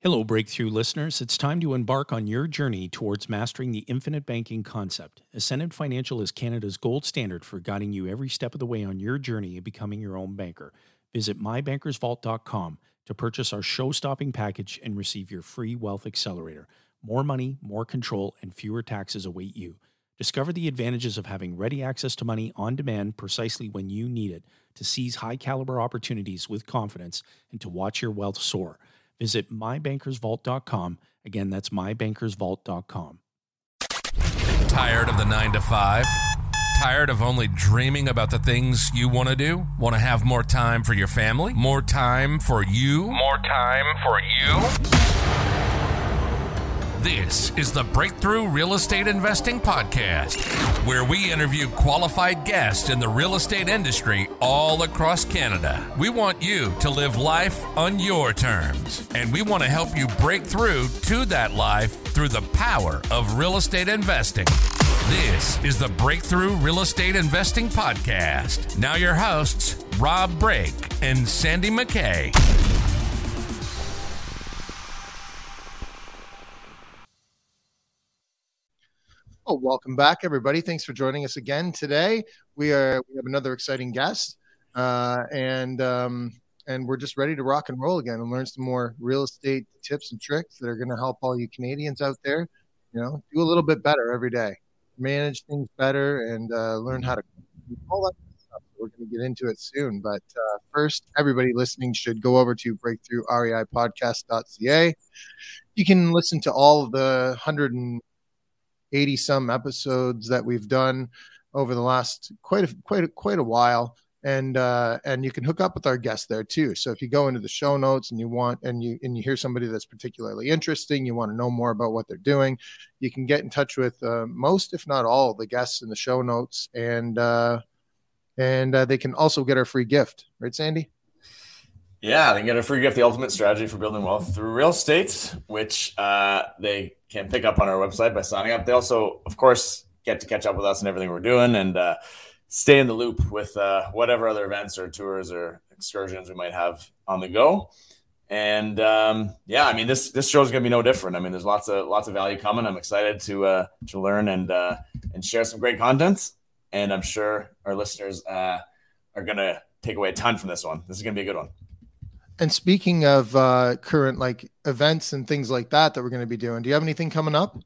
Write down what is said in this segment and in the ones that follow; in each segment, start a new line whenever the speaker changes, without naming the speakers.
Hello, Breakthrough listeners. It's time to embark on your journey towards mastering the infinite banking concept. Ascendant Financial is Canada's gold standard for guiding you every step of the way on your journey of becoming your own banker. Visit mybankersvault.com to purchase our show stopping package and receive your free wealth accelerator. More money, more control, and fewer taxes await you. Discover the advantages of having ready access to money on demand precisely when you need it to seize high caliber opportunities with confidence and to watch your wealth soar. Visit mybankersvault.com. Again, that's mybankersvault.com.
Tired of the nine to five? Tired of only dreaming about the things you want to do? Want to have more time for your family? More time for you? More time for you? This is the Breakthrough Real Estate Investing Podcast, where we interview qualified guests in the real estate industry all across Canada. We want you to live life on your terms, and we want to help you break through to that life through the power of real estate investing. This is the Breakthrough Real Estate Investing Podcast. Now, your hosts, Rob Break and Sandy McKay.
Oh, welcome back, everybody. Thanks for joining us again today. We are we have another exciting guest, uh, and um, and we're just ready to rock and roll again and learn some more real estate tips and tricks that are going to help all you Canadians out there. You know, do a little bit better every day, manage things better, and uh, learn how to all that stuff. We're going to get into it soon, but uh, first, everybody listening should go over to breakthroughreipodcast.ca. You can listen to all of the hundred and 80 some episodes that we've done over the last quite a quite a, quite a while and uh, and you can hook up with our guests there too. So if you go into the show notes and you want and you and you hear somebody that's particularly interesting, you want to know more about what they're doing, you can get in touch with uh, most, if not all, the guests in the show notes, and uh, and uh, they can also get our free gift, right, Sandy?
Yeah, they get a free gift, the ultimate strategy for building wealth through real estate, which uh, they can pick up on our website by signing up. They also, of course, get to catch up with us and everything we're doing and uh, stay in the loop with uh, whatever other events or tours or excursions we might have on the go. And um, yeah, I mean this this show is going to be no different. I mean, there's lots of lots of value coming. I'm excited to uh, to learn and uh, and share some great content. And I'm sure our listeners uh, are going to take away a ton from this one. This is going to be a good one.
And speaking of uh, current like events and things like that that we're going to be doing, do you have anything coming up?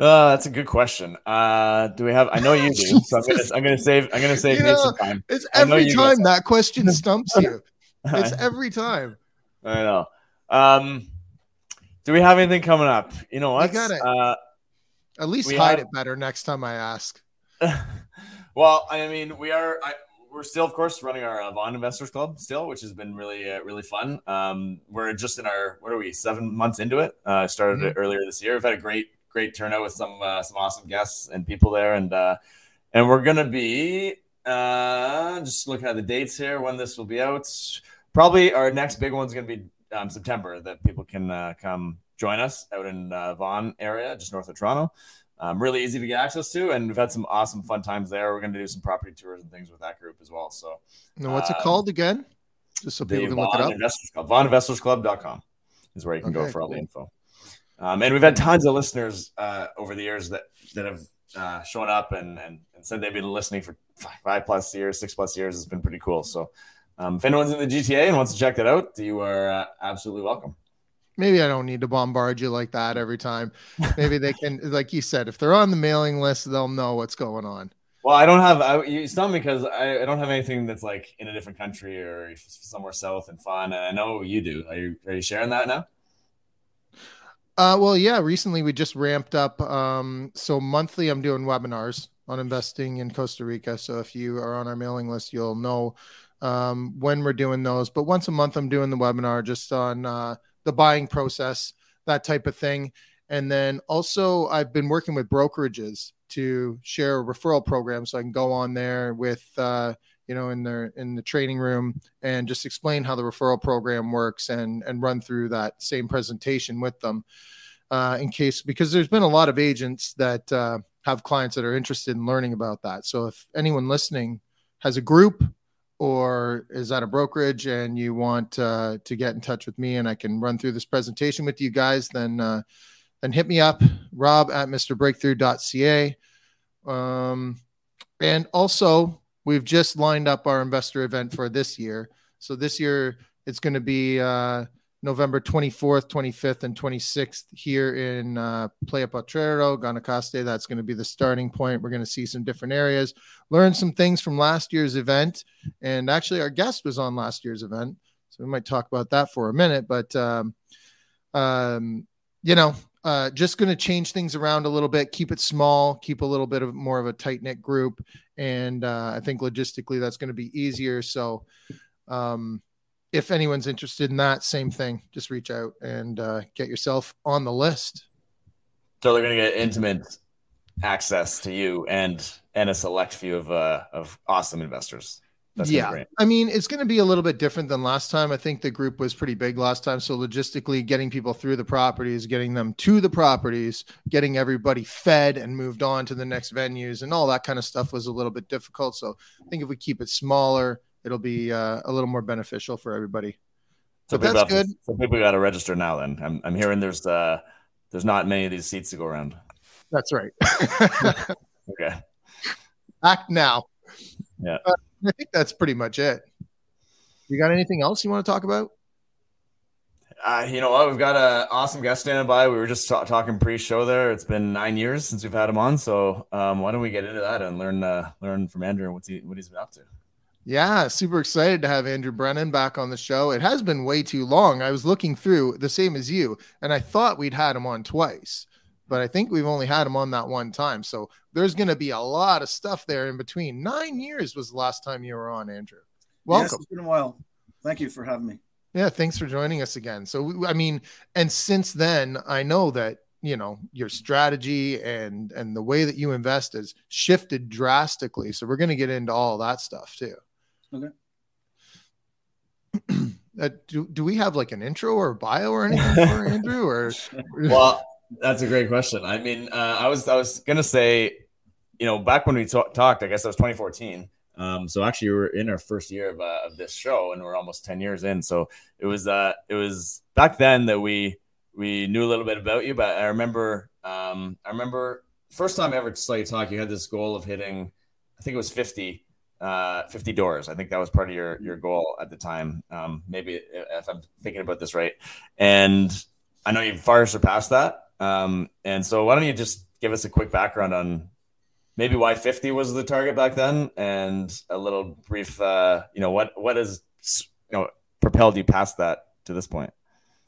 Uh, that's a good question. Uh, do we have? I know you do, so I'm gonna I'm gonna save I'm gonna save you know, some time.
It's every time that question stumps you. It's every time.
I know. Um, do we have anything coming up? You know what?
You gotta, uh, at least hide have... it better next time I ask.
well, I mean, we are. I, we're still, of course, running our uh, Vaughan Investors Club still, which has been really, uh, really fun. Um, we're just in our what are we seven months into it? Uh, started mm-hmm. it earlier this year. We've had a great, great turnout with some uh, some awesome guests and people there, and uh, and we're gonna be uh, just looking at the dates here when this will be out. Probably our next big one's gonna be um, September that people can uh, come join us out in uh, Vaughan area, just north of Toronto um, really easy to get access to, and we've had some awesome fun times there. We're going to do some property tours and things with that group as well. So,
now what's uh, it called again? Just so people can look it up.
Investors Club, VaughanInvestorsClub.com is where you can okay, go for all the info. Um, and we've had tons of listeners uh, over the years that that have uh, shown up and, and, and said they've been listening for five, five plus years, six plus years. It's been pretty cool. So, um, if anyone's in the GTA and wants to check that out, you are uh, absolutely welcome
maybe I don't need to bombard you like that every time. Maybe they can, like you said, if they're on the mailing list, they'll know what's going on.
Well, I don't have. I, it's not because I, I don't have anything that's like in a different country or somewhere south and fun. And I know you do. Are you are you sharing that now?
Uh, well, yeah. Recently, we just ramped up. Um, so monthly, I'm doing webinars on investing in Costa Rica. So if you are on our mailing list, you'll know um, when we're doing those. But once a month, I'm doing the webinar just on uh, the buying process, that type of thing. And then also, I've been working with brokerages to share a referral program, so I can go on there with, uh, you know, in the in the training room and just explain how the referral program works and and run through that same presentation with them, uh, in case because there's been a lot of agents that uh, have clients that are interested in learning about that. So if anyone listening has a group or is that a brokerage and you want uh, to get in touch with me and I can run through this presentation with you guys, then uh, then hit me up, rob at mrbreakthrough.ca. Um, and also, we've just lined up our investor event for this year. So this year, it's going to be uh, November 24th, 25th, and 26th here in uh, Playa Potrero, Guanacaste. That's going to be the starting point. We're going to see some different areas, learn some things from last year's event. And actually, our guest was on last year's event. So we might talk about that for a minute. But, um, um, you know, uh, just going to change things around a little bit, keep it small, keep a little bit of more of a tight knit group. And uh, I think logistically that's going to be easier. So, um, if anyone's interested in that, same thing. Just reach out and uh, get yourself on the list.
So they're going to get intimate access to you and and a select few of uh, of awesome investors.
That's yeah, I mean, it's going to be a little bit different than last time. I think the group was pretty big last time, so logistically, getting people through the properties, getting them to the properties, getting everybody fed and moved on to the next venues, and all that kind of stuff was a little bit difficult. So I think if we keep it smaller it'll be uh, a little more beneficial for everybody.
So but that's good. To, so people got to register now. Then I'm I'm hearing there's uh there's not many of these seats to go around.
That's right.
okay.
Act now.
Yeah. Uh,
I think that's pretty much it. You got anything else you want to talk about?
Uh, you know what? We've got an awesome guest standing by. We were just t- talking pre-show there. It's been nine years since we've had him on, so um, why don't we get into that and learn uh, learn from Andrew what's he what he's been up to?
Yeah, super excited to have Andrew Brennan back on the show. It has been way too long. I was looking through the same as you, and I thought we'd had him on twice, but I think we've only had him on that one time. So there's going to be a lot of stuff there in between. Nine years was the last time you were on, Andrew. Welcome. Yes,
it's been a while. Thank you for having me.
Yeah, thanks for joining us again. So, I mean, and since then, I know that you know your strategy and and the way that you invest has shifted drastically. So we're going to get into all that stuff too. Okay. Uh, do, do we have like an intro or bio or anything for Andrew or?
Well that's a great question. I mean uh, I was I was gonna say you know back when we t- talked I guess that was 2014 um, so actually we were in our first year of, uh, of this show and we're almost 10 years in. So it was uh it was back then that we we knew a little bit about you but I remember um I remember first time I ever saw you talk you had this goal of hitting I think it was 50 uh, 50 doors. I think that was part of your your goal at the time. Um, maybe if I'm thinking about this right. And I know you've far surpassed that. Um, and so why don't you just give us a quick background on maybe why 50 was the target back then and a little brief, uh, you know, what, what has, you know, propelled you past that to this point?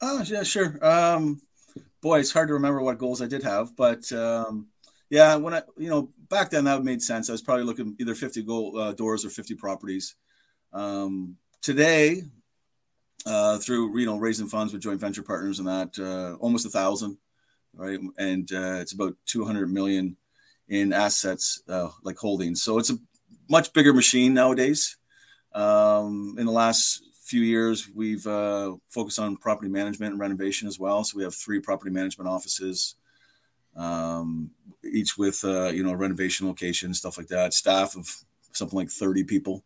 Oh, yeah, sure. Um, boy, it's hard to remember what goals I did have, but, um, yeah, when I, you know, back then that made sense. I was probably looking either 50 goal uh, doors or 50 properties. Um, today, uh, through you know raising funds with joint venture partners and that, uh, almost a thousand, right? And uh, it's about 200 million in assets uh, like holdings. So it's a much bigger machine nowadays. Um, in the last few years, we've uh, focused on property management and renovation as well. So we have three property management offices um, each with uh, you know renovation location stuff like that. Staff of something like thirty people,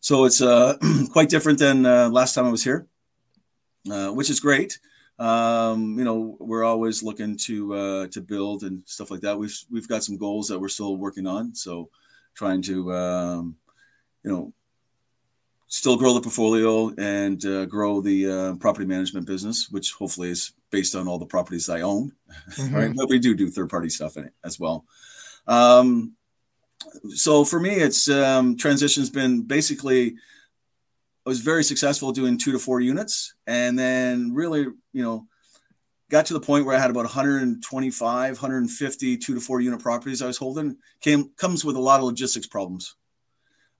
so it's uh, quite different than uh, last time I was here, uh, which is great. Um, you know, we're always looking to uh, to build and stuff like that. We've we've got some goals that we're still working on, so trying to um, you know still grow the portfolio and uh, grow the property management business, which hopefully is based on all the properties I own. Mm-hmm. right, but we do do third party stuff in it as well. Um, so for me, it's um, transition's been basically. I was very successful doing two to four units, and then really, you know, got to the point where I had about 125, 150 two to four unit properties I was holding. Came comes with a lot of logistics problems,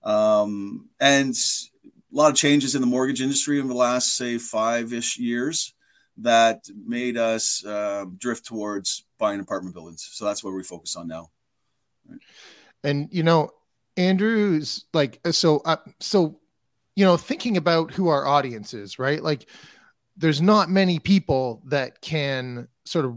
um, and a lot of changes in the mortgage industry over the last say five ish years that made us uh, drift towards buying apartment buildings. So that's what we focus on now.
And you know, Andrew's like so. Uh, so you know, thinking about who our audience is, right? Like, there's not many people that can sort of,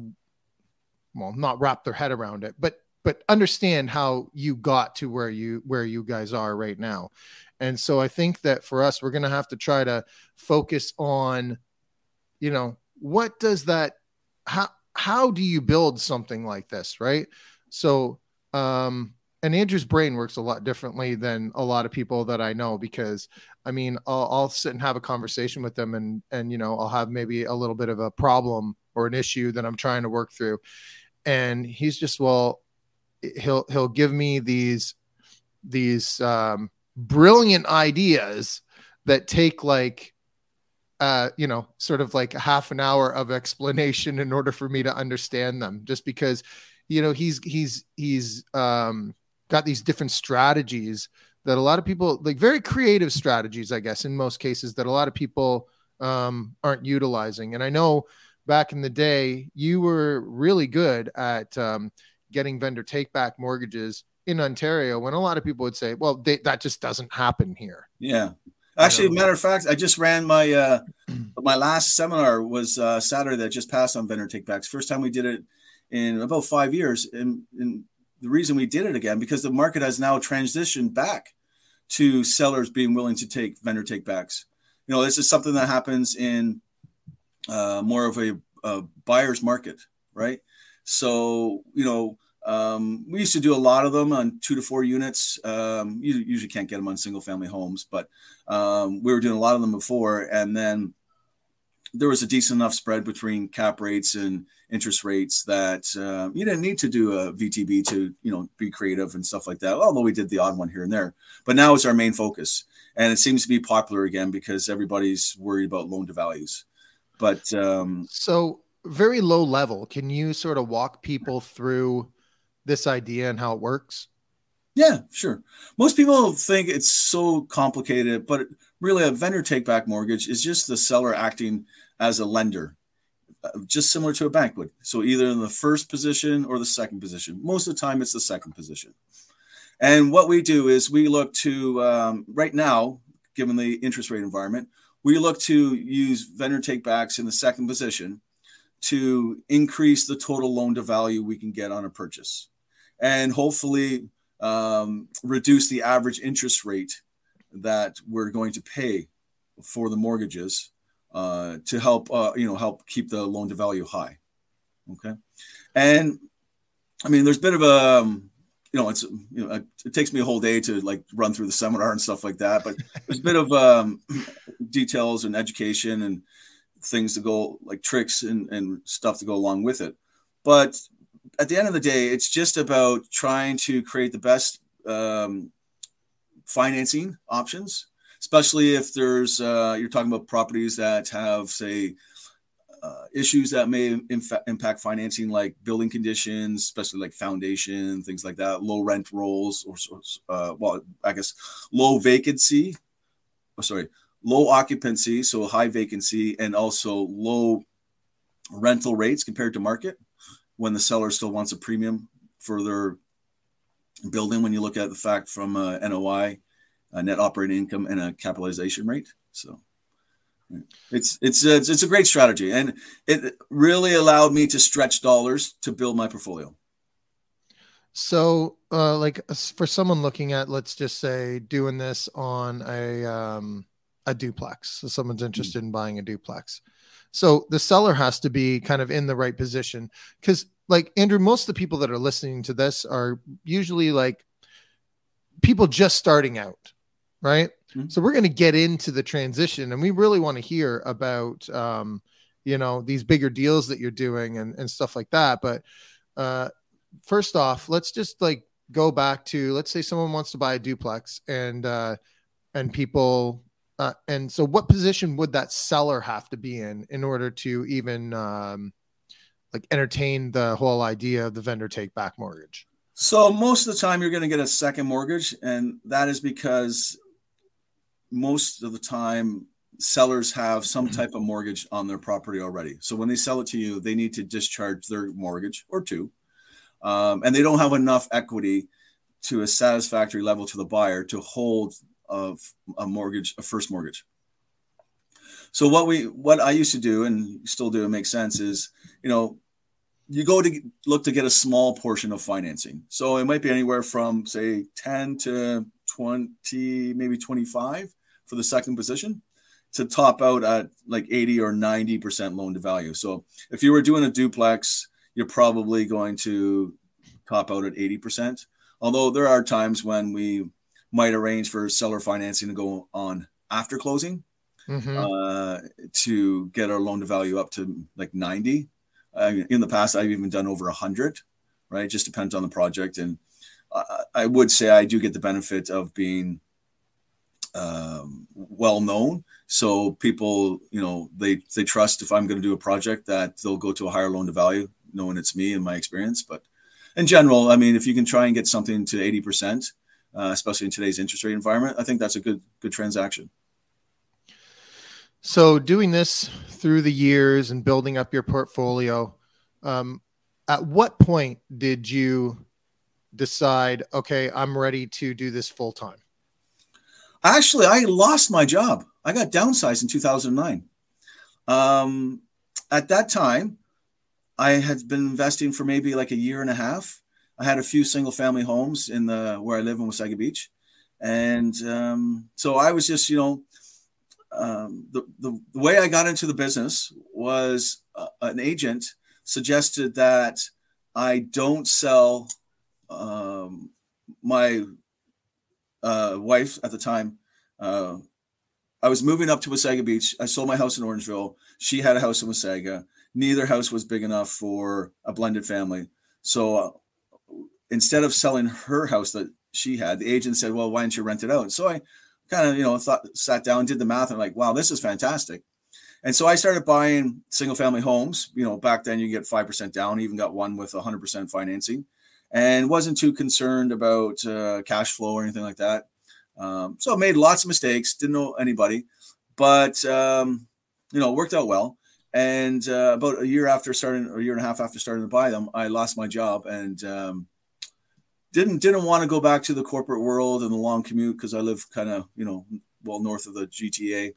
well, not wrap their head around it, but but understand how you got to where you where you guys are right now. And so I think that for us, we're going to have to try to focus on, you know, what does that how how do you build something like this, right? So um and Andrew's brain works a lot differently than a lot of people that I know because I mean I'll, I'll, sit and have a conversation with them and and you know I'll have maybe a little bit of a problem or an issue that I'm trying to work through, and he's just well he'll he'll give me these these um, brilliant ideas that take like uh, you know sort of like a half an hour of explanation in order for me to understand them just because you know he's he's he's um got these different strategies that a lot of people like very creative strategies, I guess, in most cases that a lot of people um, aren't utilizing. And I know back in the day, you were really good at um, getting vendor take back mortgages in Ontario when a lot of people would say, well, they, that just doesn't happen here.
Yeah. Actually, matter of fact, I just ran my uh, my last seminar was uh, Saturday that just passed on vendor takebacks. First time we did it in about five years, and, and the reason we did it again because the market has now transitioned back to sellers being willing to take vendor takebacks. You know, this is something that happens in uh, more of a, a, buyer's market, right? So, you know, um, we used to do a lot of them on two to four units. Um, you usually can't get them on single family homes, but um, we were doing a lot of them before. And then there was a decent enough spread between cap rates and interest rates that uh, you didn't need to do a VTB to you know be creative and stuff like that. Although we did the odd one here and there, but now it's our main focus, and it seems to be popular again because everybody's worried about loan to values. But um,
so very low level, can you sort of walk people through this idea and how it works?
Yeah, sure. Most people think it's so complicated, but really a vendor take back mortgage is just the seller acting as a lender just similar to a bank would. So either in the first position or the second position. Most of the time, it's the second position. And what we do is we look to um, right now, given the interest rate environment, we look to use vendor takebacks in the second position to increase the total loan to value we can get on a purchase, and hopefully um, reduce the average interest rate that we're going to pay for the mortgages uh, to help uh, you know help keep the loan to value high. Okay, and I mean there's a bit of a um, you know it's you know it takes me a whole day to like run through the seminar and stuff like that, but there's a bit of um, details and education and things to go like tricks and, and stuff to go along with it. But at the end of the day, it's just about trying to create the best um, financing options especially if there's uh, you're talking about properties that have say uh, issues that may impact financing like building conditions especially like foundation things like that low rent rolls or uh, well i guess low vacancy oh, sorry low occupancy so high vacancy and also low rental rates compared to market when the seller still wants a premium for their building when you look at the fact from uh, NOI a net operating income and a capitalization rate. So it's it's it's, it's a great strategy, and it really allowed me to stretch dollars to build my portfolio.
So, uh, like for someone looking at, let's just say, doing this on a um, a duplex, so someone's interested mm-hmm. in buying a duplex. So the seller has to be kind of in the right position because, like Andrew, most of the people that are listening to this are usually like people just starting out right? Mm-hmm. So we're going to get into the transition, and we really want to hear about, um, you know, these bigger deals that you're doing and and stuff like that. But uh, first off, let's just like go back to let's say someone wants to buy a duplex, and uh, and people. Uh, and so, what position would that seller have to be in in order to even um, like entertain the whole idea of the vendor take back mortgage?
So most of the time you're going to get a second mortgage, and that is because most of the time sellers have some mm-hmm. type of mortgage on their property already. So when they sell it to you, they need to discharge their mortgage or two, um, and they don't have enough equity to a satisfactory level to the buyer to hold of a mortgage, a first mortgage. So what we, what I used to do and still do, it makes sense is, you know, you go to look to get a small portion of financing. So it might be anywhere from say 10 to 20, maybe 25 for the second position to top out at like 80 or 90% loan to value. So if you were doing a duplex, you're probably going to top out at 80%. Although there are times when we might arrange for seller financing to go on after closing mm-hmm. uh, to get our loan to value up to like 90 uh, in the past, I've even done over 100, right? It just depends on the project. And I, I would say I do get the benefit of being um, well known. So people, you know, they they trust if I'm going to do a project that they'll go to a higher loan to value, knowing it's me and my experience. But in general, I mean, if you can try and get something to 80 percent, uh, especially in today's interest rate environment, I think that's a good good transaction.
So, doing this through the years and building up your portfolio, um, at what point did you decide, okay, I'm ready to do this full time?
Actually, I lost my job. I got downsized in 2009. Um, at that time, I had been investing for maybe like a year and a half. I had a few single family homes in the where I live in Wasaga Beach, and um, so I was just you know um, the, the, the, way I got into the business was uh, an agent suggested that I don't sell um, my uh, wife at the time. Uh, I was moving up to Wasaga Beach. I sold my house in Orangeville. She had a house in Wasaga. Neither house was big enough for a blended family. So instead of selling her house that she had, the agent said, "Well, why don't you rent it out?" So I kind of, you know, thought, sat down, did the math, and like, wow, this is fantastic. And so I started buying single family homes. You know, back then you get 5% down, even got one with 100% financing, and wasn't too concerned about uh, cash flow or anything like that. Um, so I made lots of mistakes, didn't know anybody, but, um, you know, worked out well. And uh, about a year after starting, or a year and a half after starting to buy them, I lost my job and um, didn't didn't want to go back to the corporate world and the long commute because I live kind of you know well north of the GTA,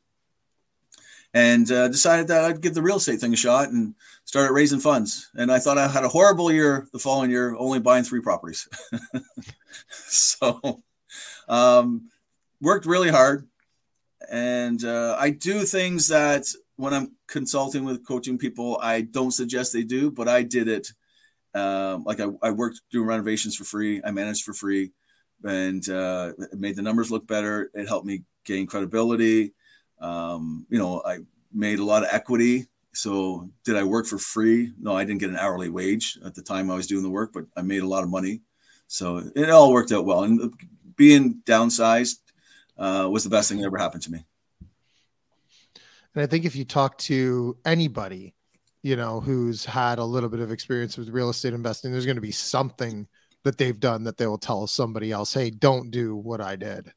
and uh, decided that I'd give the real estate thing a shot and started raising funds. And I thought I had a horrible year the following year, only buying three properties. so um, worked really hard, and uh, I do things that when I'm consulting with coaching people, I don't suggest they do, but I did it um, like I, I worked doing renovations for free. I managed for free and uh, made the numbers look better. It helped me gain credibility. Um, you know, I made a lot of equity. So did I work for free? No, I didn't get an hourly wage at the time I was doing the work, but I made a lot of money. So it all worked out well. And being downsized uh, was the best thing that ever happened to me.
And I think if you talk to anybody you know, who's had a little bit of experience with real estate investing, there's going to be something that they've done that they will tell somebody else, hey, don't do what I did.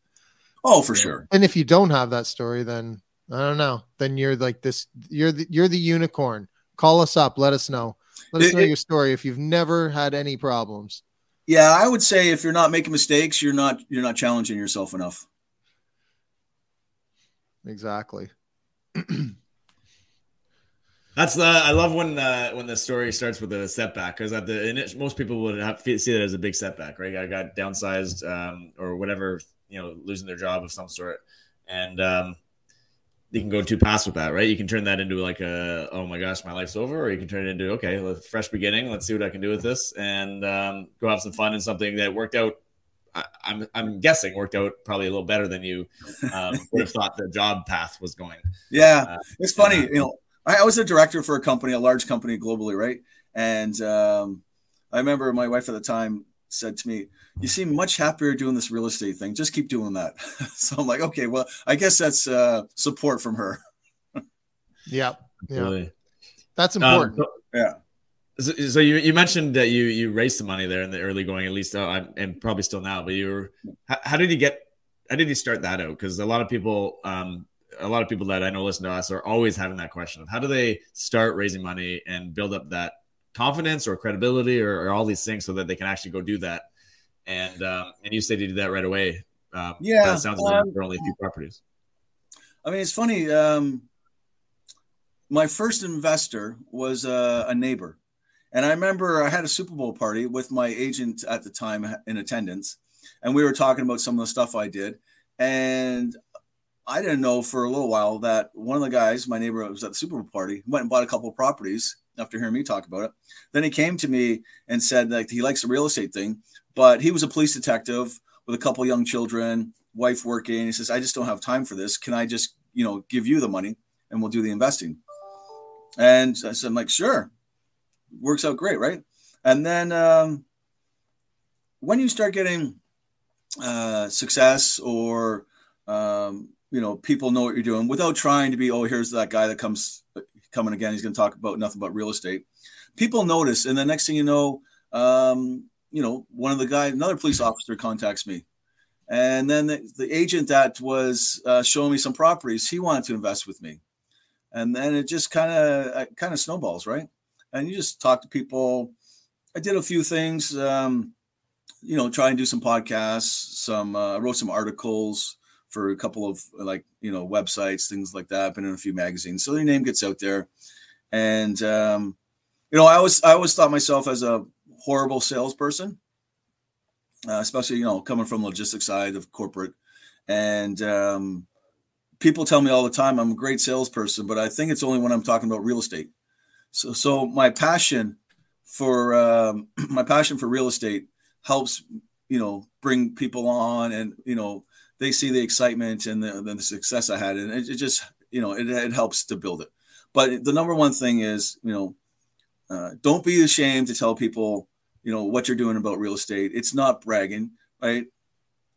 Oh, for sure.
And if you don't have that story, then I don't know. Then you're like this. You're the you're the unicorn. Call us up. Let us know. Let us know it, your story if you've never had any problems.
Yeah, I would say if you're not making mistakes, you're not you're not challenging yourself enough.
Exactly.
That's the I love when uh, when the story starts with a setback because at the most people would have see that as a big setback, right? I got downsized um, or whatever, you know, losing their job of some sort, and um, you can go two paths with that, right? You can turn that into like a oh my gosh, my life's over, or you can turn it into okay, a fresh beginning. Let's see what I can do with this, and um, go have some fun in something that worked out. I, am I'm, I'm guessing worked out probably a little better than you um, would have thought the job path was going.
Yeah, uh, it's funny, you know I, was a director for a company, a large company globally, right? And um, I remember my wife at the time said to me, "You seem much happier doing this real estate thing. Just keep doing that." so I'm like, "Okay, well, I guess that's uh, support from her."
yeah, yeah, that's um, important. Um,
so, yeah.
So, so, you, you mentioned that you you raised some money there in the early going, at least, uh, and probably still now. But you were, how, how, did you get? How did you start that out? Because a lot of people um, a lot of people that I know listen to us are always having that question of how do they start raising money and build up that confidence or credibility or, or all these things so that they can actually go do that. And um, and you said you did that right away. Um,
yeah,
that sounds like um, for only a few properties.
I mean, it's funny. Um, my first investor was uh, a neighbor, And I remember I had a Super Bowl party with my agent at the time in attendance, and we were talking about some of the stuff I did. And I didn't know for a little while that one of the guys, my neighbor, was at the Super Bowl party, went and bought a couple of properties after hearing me talk about it. Then he came to me and said that he likes the real estate thing, but he was a police detective with a couple young children, wife working. He says, I just don't have time for this. Can I just, you know, give you the money and we'll do the investing? And I said, I'm like, sure. Works out great, right? And then um, when you start getting uh, success or um, you know people know what you're doing without trying to be oh here's that guy that comes coming again he's going to talk about nothing but real estate. People notice and the next thing you know um, you know one of the guys another police officer contacts me. And then the, the agent that was uh, showing me some properties he wanted to invest with me. And then it just kind of kind of snowballs right? And you just talk to people. I did a few things um, you know try and do some podcasts some uh, wrote some articles for a couple of like you know websites, things like that. Been in a few magazines, so your name gets out there. And um, you know, I always I always thought myself as a horrible salesperson, uh, especially you know coming from logistics side of corporate. And um, people tell me all the time I'm a great salesperson, but I think it's only when I'm talking about real estate. So so my passion for um, my passion for real estate helps you know bring people on and you know they see the excitement and the, the success I had, and it, it just you know it, it, helps to build it. But the number one thing is you know uh, don't be ashamed to tell people you know what you're doing about real estate. It's not bragging, right?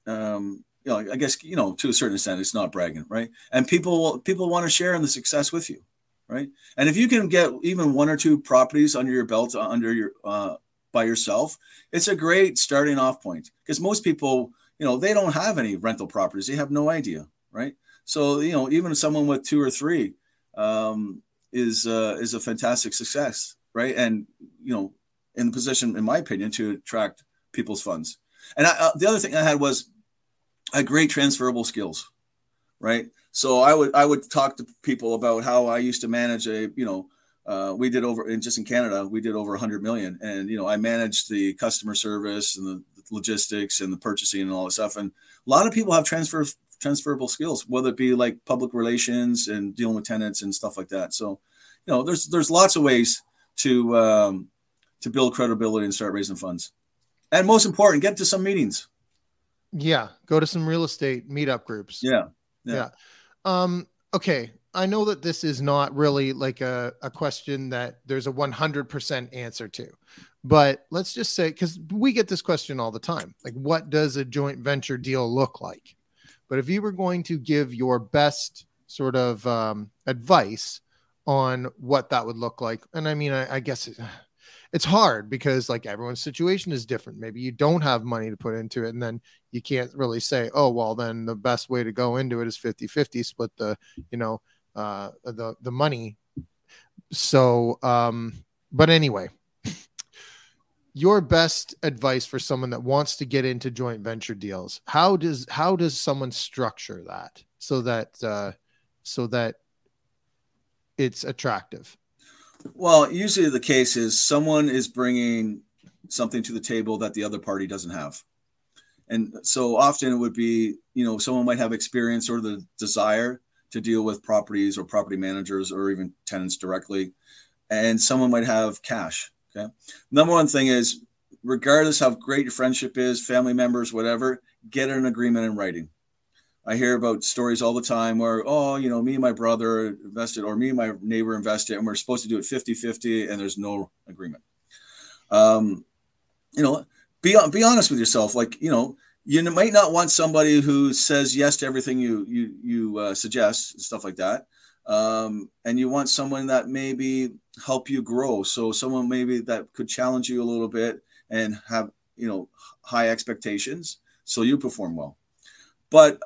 Um, you know, I guess you know to a certain extent, it's not bragging, right? And people people want to share in the success with you, right? And if you can get even one or two properties under your belt, uh, under your uh, by yourself, it's a great starting off point because most people you know they don't have any rental properties. They have no idea right? So you know even someone with two or three um, is uh, is a fantastic success right? And you know in the position in my opinion to attract people's funds. And I, uh, the other thing i had was I had great transferable skills right? So i would i would talk to people about how i used to manage a you know uh, we did over in just in canada we did over 100 million. And you know i managed the customer service and the logistics and the purchasing and all this stuff. And a lot of people have transfer transferable skills, whether it be like public relations and dealing with tenants and stuff like that. So, you know, there's there's lots of ways to um, to build credibility and start raising funds. And most important, get to some meetings.
Yeah, go to some real estate meetup groups.
Yeah.
Yeah. yeah. Um, okay. I know that this is not really like a, a question that there's a 100% answer to, but let's just say, because we get this question all the time like, what does a joint venture deal look like? But if you were going to give your best sort of um, advice on what that would look like, and I mean, I, I guess it, it's hard because like everyone's situation is different. Maybe you don't have money to put into it, and then you can't really say, oh, well, then the best way to go into it is 50 50, split the, you know, uh, the the money. So, um, but anyway, your best advice for someone that wants to get into joint venture deals. How does how does someone structure that so that uh, so that it's attractive?
Well, usually the case is someone is bringing something to the table that the other party doesn't have. And so often it would be, you know, someone might have experience or the desire to deal with properties or property managers or even tenants directly. And someone might have cash. Okay. Number one thing is, regardless how great your friendship is, family members, whatever, get an agreement in writing. I hear about stories all the time where, oh, you know, me and my brother invested, or me and my neighbor invested, and we're supposed to do it 50 50, and there's no agreement. Um, you know, be, be honest with yourself. Like, you know, you might not want somebody who says yes to everything you you you uh, suggest stuff like that um, and you want someone that maybe help you grow. So someone maybe that could challenge you a little bit and have you know high expectations. So you perform well. But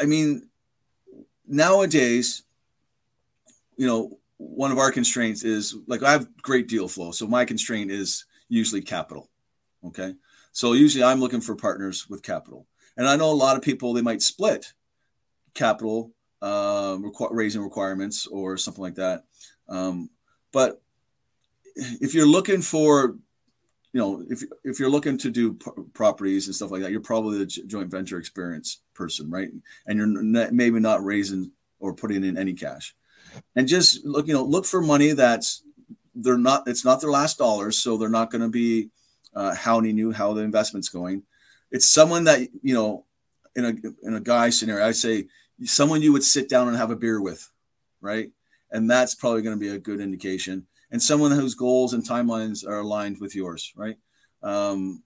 i mean nowadays you know one of our constraints is like i have great deal flow. So my constraint is usually capital okay? So usually I'm looking for partners with capital. And I know a lot of people, they might split capital um, requ- raising requirements or something like that. Um, but if you're looking for you know if if you're looking to do p- properties and stuff like that you're probably the joint venture experience person right? And you're maybe not raising or putting in any cash. And just look you know look for money that's they're not it's not their last dollars so they're not going to be uh, hounding you how the investment's going. It's someone that you know in a in a guy scenario i say someone you would sit down and have a beer with right? And that's probably going to be a good indication. And someone whose goals and timelines are aligned with yours right? Um,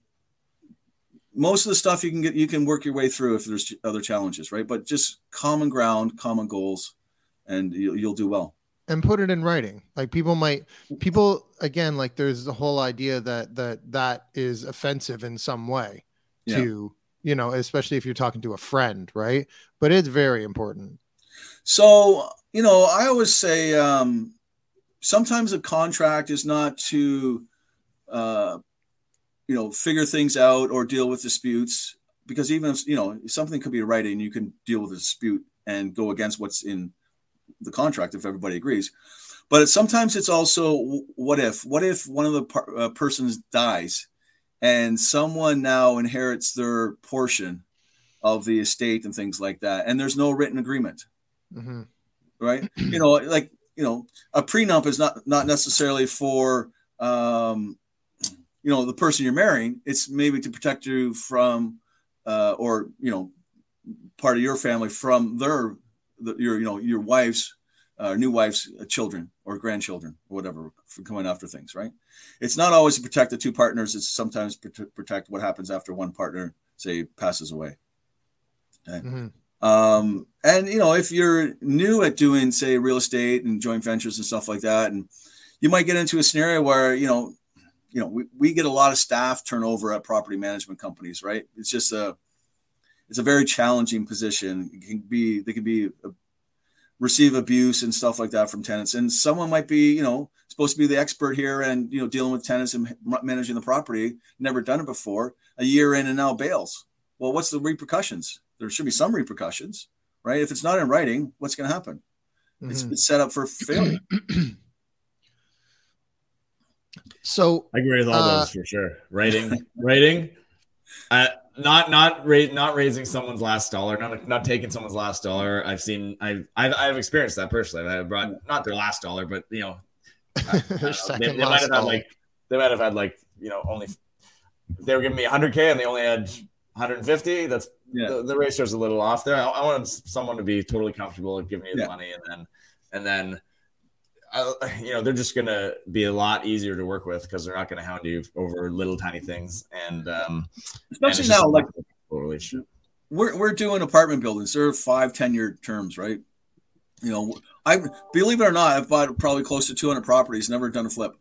most of the stuff you can get you can work your way through if there's other challenges right? But just common ground common goals and you'll, you'll do well.
And put it in writing. Like people might people again like there's the whole idea that that that is offensive in some way yeah. to you know especially if you're talking to a friend right but it's very important
so you know i always say um sometimes a contract is not to uh you know figure things out or deal with disputes because even if you know something could be writing you can deal with a dispute and go against what's in the contract if everybody agrees. But sometimes it's also what if? What if one of the par- uh, persons dies and someone now inherits their portion of the estate and things like that, and there's no written agreement, mm-hmm. right? you know, like you know, a prenup is not not necessarily for um, you know the person you're marrying. It's maybe to protect you from uh, or you know part of your family from their the, your you know your wife's uh, new wife's uh, children or grandchildren or whatever for coming after things right it's not always to protect the two partners it's sometimes to protect what happens after one partner say passes away okay? mm-hmm. um, and you know if you're new at doing say real estate and joint ventures and stuff like that and you might get into a scenario where you know you know we, we get a lot of staff turnover at property management companies right it's just a it's a very challenging position. It can be they can be a, receive abuse and stuff like that from tenants, and someone might be you know supposed to be the expert here and you know dealing with tenants and managing the property, never done it before, a year in and now bails. Well, what's the repercussions? There should be some repercussions, right? If it's not in writing, what's going to happen? Mm-hmm. It's, it's set up for failure.
So
I agree with all uh, those for sure. Writing, writing. I, not not ra- not raising someone's last dollar, not not taking someone's last dollar. I've seen I've I've, I've experienced that personally. I brought not their last dollar, but you know, uh, I, know they, they might have had like they might have had like you know only they were giving me 100k and they only had 150. That's yeah. the, the ratio's a little off there. I, I want someone to be totally comfortable giving me the yeah. money and then and then you know, they're just going to be a lot easier to work with because they're not going to hound you over little tiny things. And um,
especially and now, like relationship. We're, we're doing apartment buildings. They're five, ten year terms, right? You know, I believe it or not, I've bought probably close to 200 properties, never done a flip.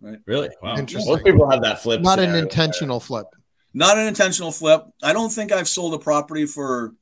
Right. Really? Wow. Interesting. Most people have that flip.
Not an intentional flip.
Not an intentional flip. I don't think I've sold a property for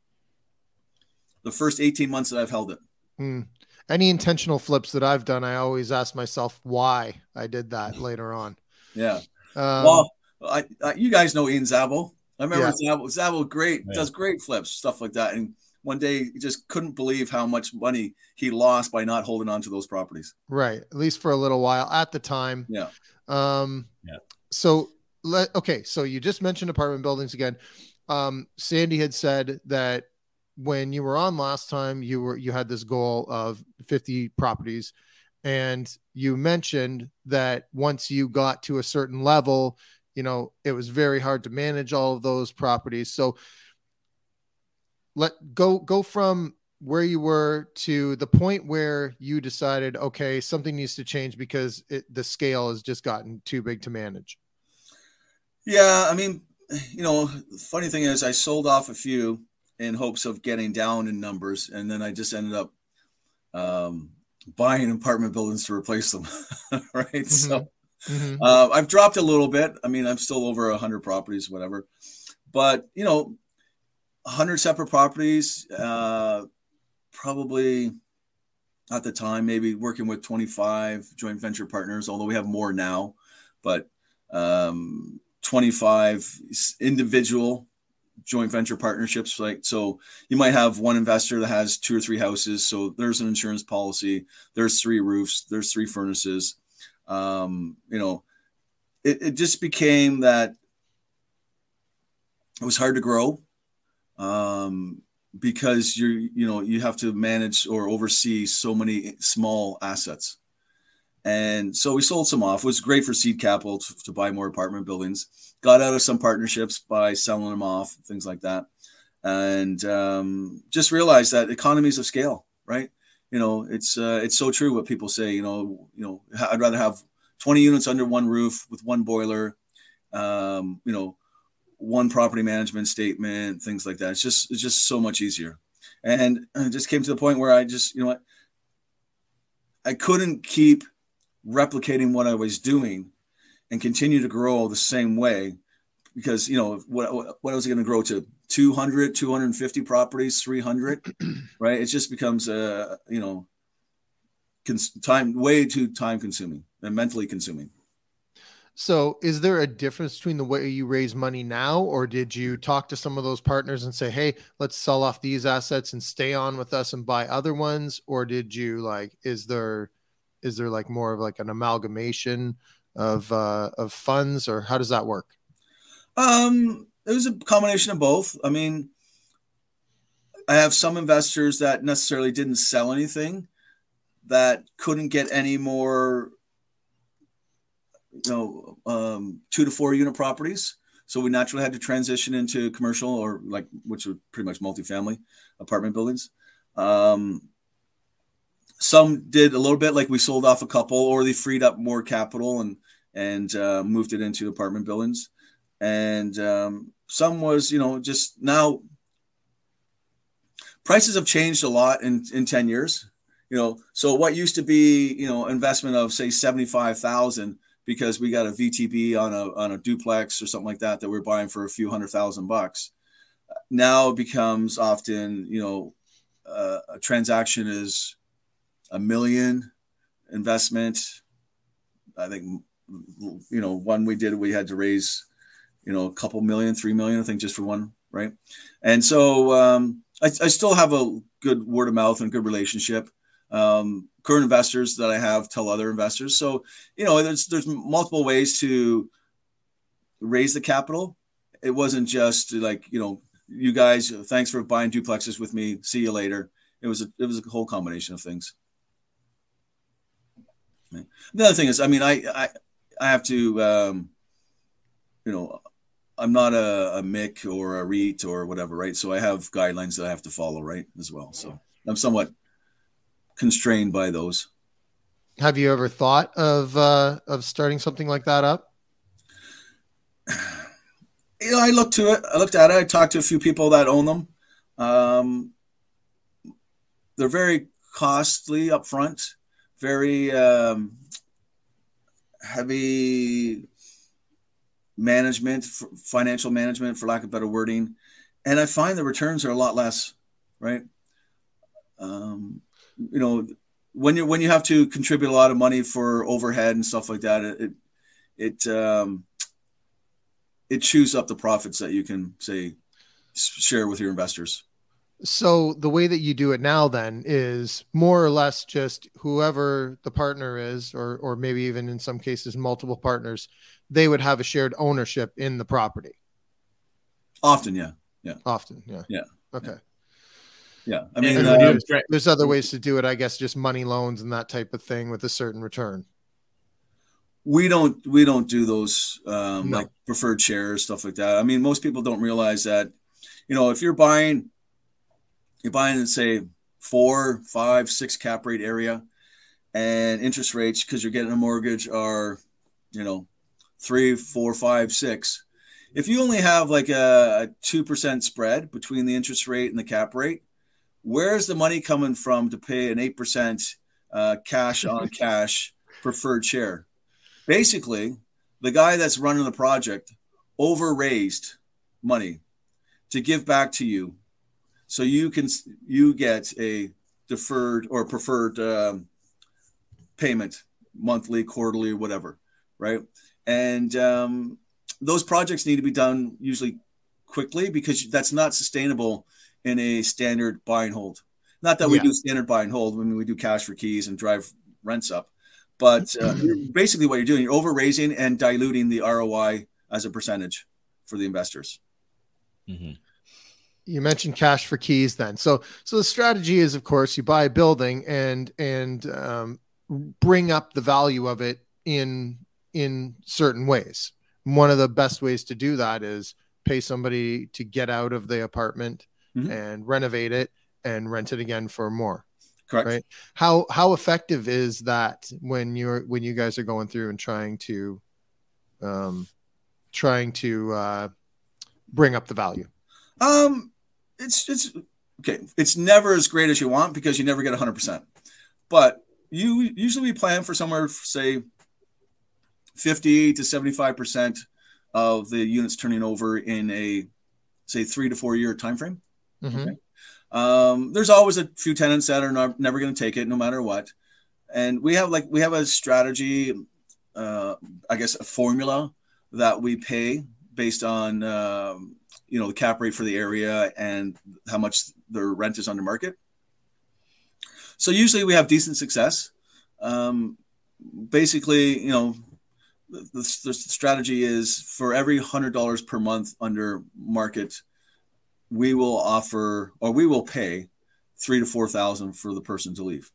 the first 18 months that I've held it.
Hmm any intentional flips that I've done, I always ask myself why I did that later on.
Yeah. Um, well, I, I, you guys know Ian Zabel. I remember yeah. Zabel, Zabel great, yeah. does great flips, stuff like that. And one day he just couldn't believe how much money he lost by not holding on to those properties.
Right. At least for a little while at the time.
Yeah.
Um, yeah. So let, okay. So you just mentioned apartment buildings again. Um, Sandy had said that when you were on last time, you were you had this goal of 50 properties, and you mentioned that once you got to a certain level, you know it was very hard to manage all of those properties. So let go go from where you were to the point where you decided, okay, something needs to change because it, the scale has just gotten too big to manage.
Yeah, I mean, you know, funny thing is, I sold off a few in hopes of getting down in numbers, and then I just ended up um, buying apartment buildings to replace them. right, mm-hmm. so mm-hmm. Uh, I've dropped a little bit. I mean, I'm still over hundred properties, whatever, but you know, hundred separate properties, uh, probably at the time maybe working with 25 joint venture partners although we have more now but um, 25 individual joint venture partnerships like so you might have one investor that has two or three houses. So there's an insurance policy there's three roofs there's three furnaces. Um, you know, it, it just became that it was hard to grow um, because you're you know you have to manage or oversee so many small assets and so we sold some off. It was great for seed capital to, to buy more apartment buildings. Got out of some partnerships by selling them off things like that. And um, just realized that economies of scale right? You know it's uh, it's so true what people say you know you know i'd rather have 20 units under one roof with one boiler um, you know one property management statement, things like that. It's just it's just so much easier. And it just came to the point where I just, you know what, I couldn't keep replicating what I was doing and continue to grow the same way because, you know, what, what was going to grow to 200, 250 properties, 300, right? It just becomes, a you know, cons- time way too time consuming and mentally consuming.
So, is there a difference between the way you raise money now, or did you talk to some of those partners and say, "Hey, let's sell off these assets and stay on with us and buy other ones," or did you like? Is there, is there like more of like an amalgamation of uh, of funds, or how does that work?
Um, it was a combination of both. I mean, I have some investors that necessarily didn't sell anything, that couldn't get any more you know um, two to four unit properties. So we naturally had to transition into commercial or like which were pretty much multifamily apartment buildings. Um, some did a little bit like we sold off a couple or they freed up more capital and and uh, moved it into apartment buildings and um, some was you know just now prices have changed a lot in in 10 years you know so what used to be you know investment of say 75000 because we got a VTB on a on a duplex or something like that that we're buying for a few hundred thousand bucks. Now it becomes often, you know, uh, a transaction is a million investment. I think, you know, one we did, we had to raise, you know, a couple million, three million, I think, just for one, right? And so um, I, I still have a good word of mouth and good relationship. Um, current investors that I have tell other investors. So, you know, there's there's multiple ways to raise the capital. It wasn't just like, you know, you guys, thanks for buying duplexes with me. See you later. It was a it was a whole combination of things. The other thing is, I mean, I I, I have to, um, you know, I'm not a, a MIC or a REIT or whatever, right? So I have guidelines that I have to follow, right, as well. So I'm somewhat constrained by those.
Have you ever thought of uh, of starting something like that up?
You know, I looked to it. I looked at it. I talked to a few people that own them. Um, they're very costly up front, very um, heavy management, financial management, for lack of better wording. And I find the returns are a lot less, right? Um, you know when you when you have to contribute a lot of money for overhead and stuff like that it it um it chews up the profits that you can say share with your investors
so the way that you do it now then is more or less just whoever the partner is or or maybe even in some cases multiple partners they would have a shared ownership in the property
often yeah yeah
often yeah
yeah
okay yeah.
Yeah, I mean, uh,
there's other ways to do it. I guess just money loans and that type of thing with a certain return.
We don't we don't do those um, no. like preferred shares stuff like that. I mean, most people don't realize that. You know, if you're buying, you're buying in say four, five, six cap rate area, and interest rates because you're getting a mortgage are, you know, three, four, five, six. If you only have like a two percent spread between the interest rate and the cap rate, where's the money coming from to pay an 8% uh, cash on cash preferred share? Basically, the guy that's running the project over raised money to give back to you so you can you get a deferred or preferred um, payment monthly quarterly whatever right and um, those projects need to be done usually quickly because that's not sustainable in a standard buy and hold. Not that we yeah. do standard buy and hold. I mean, we do cash for keys and drive rents up, But uh, basically, what you're doing, you're over raising and diluting the ROI as a percentage for the investors.
Mm-hmm. You mentioned cash for keys, then. So, so the strategy is, of course, you buy a building and and um, bring up the value of it in in certain ways. One of the best ways to do that is pay somebody to get out of the apartment mm-hmm. and renovate it and rent it again for more.
Correct.
Right. How how effective is that when you're when you guys are going through and trying to um trying to uh bring up the value?
Um it's it's okay. It's never as great as you want because you never get 100%. But you usually plan for somewhere say 50 to 75% of the units turning over in a say 3 to 4 year time frame. Mm-hmm. Okay. Um, there's always a few tenants that are not, never going to take it no matter what. And we have like we have a strategy uh, I guess a formula that we pay based on um, you know the cap rate for the area and how much their rent is the market. So usually we have decent success. Um, basically, you know, the, the, the strategy is for every hundred dollars per month under market we will offer or we will pay three to four thousand for the person to leave.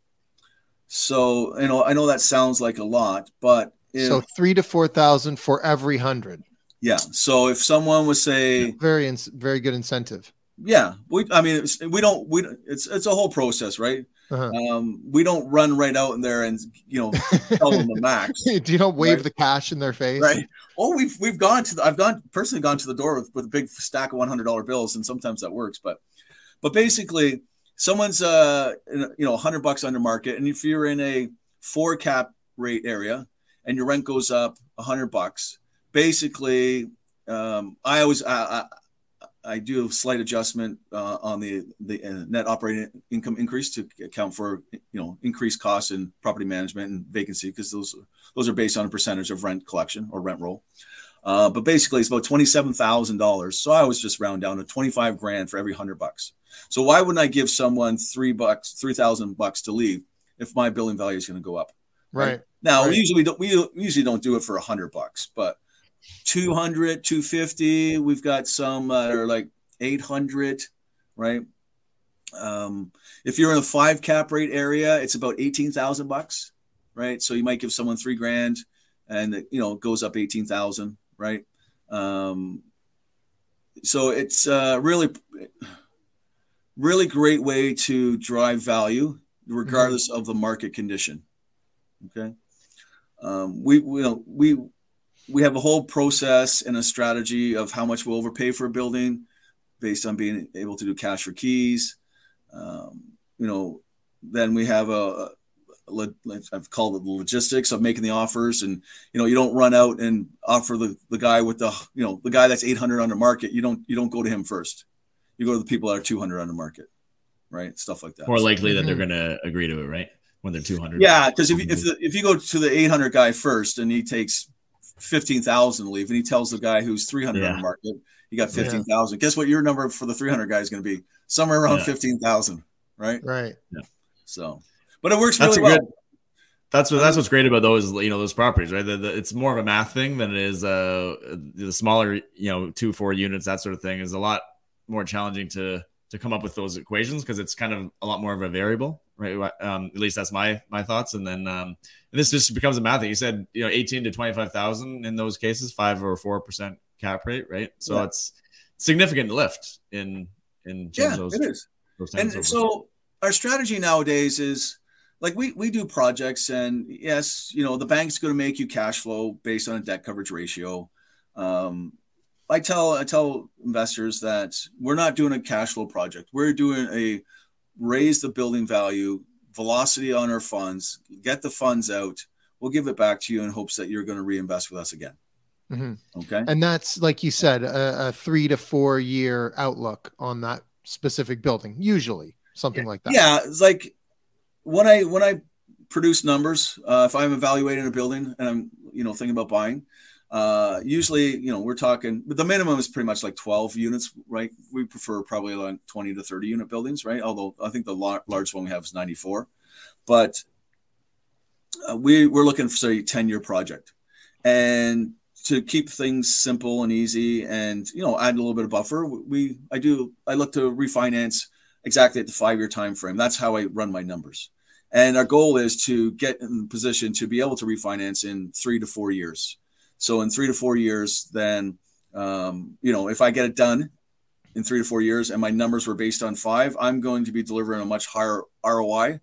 So you know, I know that sounds like a lot, but
if, so three to four thousand for every hundred.
Yeah. So if someone was say
very very good incentive.
Yeah, we. I mean, we don't. We. It's it's a whole process, right? Uh-huh. Um, we don't run right out in there and you know tell them the max.
Do you don't wave right? the cash in their face?
Right. Oh, we've we've gone to the, I've gone personally gone to the door with, with a big stack of one hundred dollar bills, and sometimes that works. But but basically, someone's uh you know hundred bucks under market, and if you're in a four cap rate area and your rent goes up a hundred bucks, basically, um, I always I, I do a slight adjustment uh, on the the uh, net operating income increase to account for you know increased costs in property management and vacancy because those those are based on a percentage of rent collection or rent roll. Uh, but basically, it's about twenty seven thousand dollars. So I always just round down to twenty five grand for every hundred bucks. So why wouldn't I give someone three bucks, three thousand bucks to leave if my building value is going to go up?
Right. right?
Now
right.
we usually don't we usually don't do it for a hundred bucks, but 200, 250. We've got some that are like 800, right? Um, if you're in a five cap rate area, it's about 18,000 bucks, right? So you might give someone three grand and it, you know, goes up 18,000, right? Um, so it's uh, really, really great way to drive value regardless mm-hmm. of the market condition. Okay. Um, we, know, we, we have a whole process and a strategy of how much we'll overpay for a building based on being able to do cash for keys. Um, you know, then we have a, a, I've called it the logistics of making the offers, and you know, you don't run out and offer the, the guy with the you know the guy that's 800 on the market. You don't you don't go to him first. You go to the people that are 200 on the market, right? Stuff like that.
More likely that they're mm-hmm. going to agree to it, right? When they're 200.
Yeah, because if if the, if you go to the 800 guy first and he takes fifteen thousand leave, and he tells the guy who's three hundred yeah. on the market, you got fifteen thousand. Yeah. Guess what your number for the three hundred guy is going to be? Somewhere around yeah. fifteen thousand, right?
Right.
Yeah.
So, but it works that's really well. Good,
that's what that's what's great about those you know those properties, right? The, the, it's more of a math thing than it is uh the smaller you know two four units that sort of thing is a lot more challenging to to come up with those equations because it's kind of a lot more of a variable, right? Um, at least that's my my thoughts. And then um, and this just becomes a math thing. You said you know eighteen to twenty five thousand in those cases, five or four percent cap rate, right? So yeah. it's significant lift in in
yeah, those, it is. and so our strategy nowadays is like we we do projects, and yes, you know the bank's going to make you cash flow based on a debt coverage ratio. Um, I tell I tell investors that we're not doing a cash flow project. We're doing a raise the building value, velocity on our funds, get the funds out. We'll give it back to you in hopes that you're going to reinvest with us again.
Mm-hmm. Okay. And that's like you said, a, a, three to four year outlook on that specific building, usually something like that.
Yeah, it's like when I when I produce numbers, uh, if I'm evaluating a building and I'm you know thinking about buying, uh, usually, you know, we're talking, but the minimum is pretty much like 12 units, right? We prefer probably like 20 to 30 unit buildings, right? Although I think the lar- largest one we have is 94. But uh, we we're looking for say 10 year project and to keep things simple and easy and you know add a little bit of buffer we i do i look to refinance exactly at the five year time frame that's how i run my numbers and our goal is to get in position to be able to refinance in three to four years so in three to four years then um, you know if i get it done in three to four years and my numbers were based on five i'm going to be delivering a much higher roi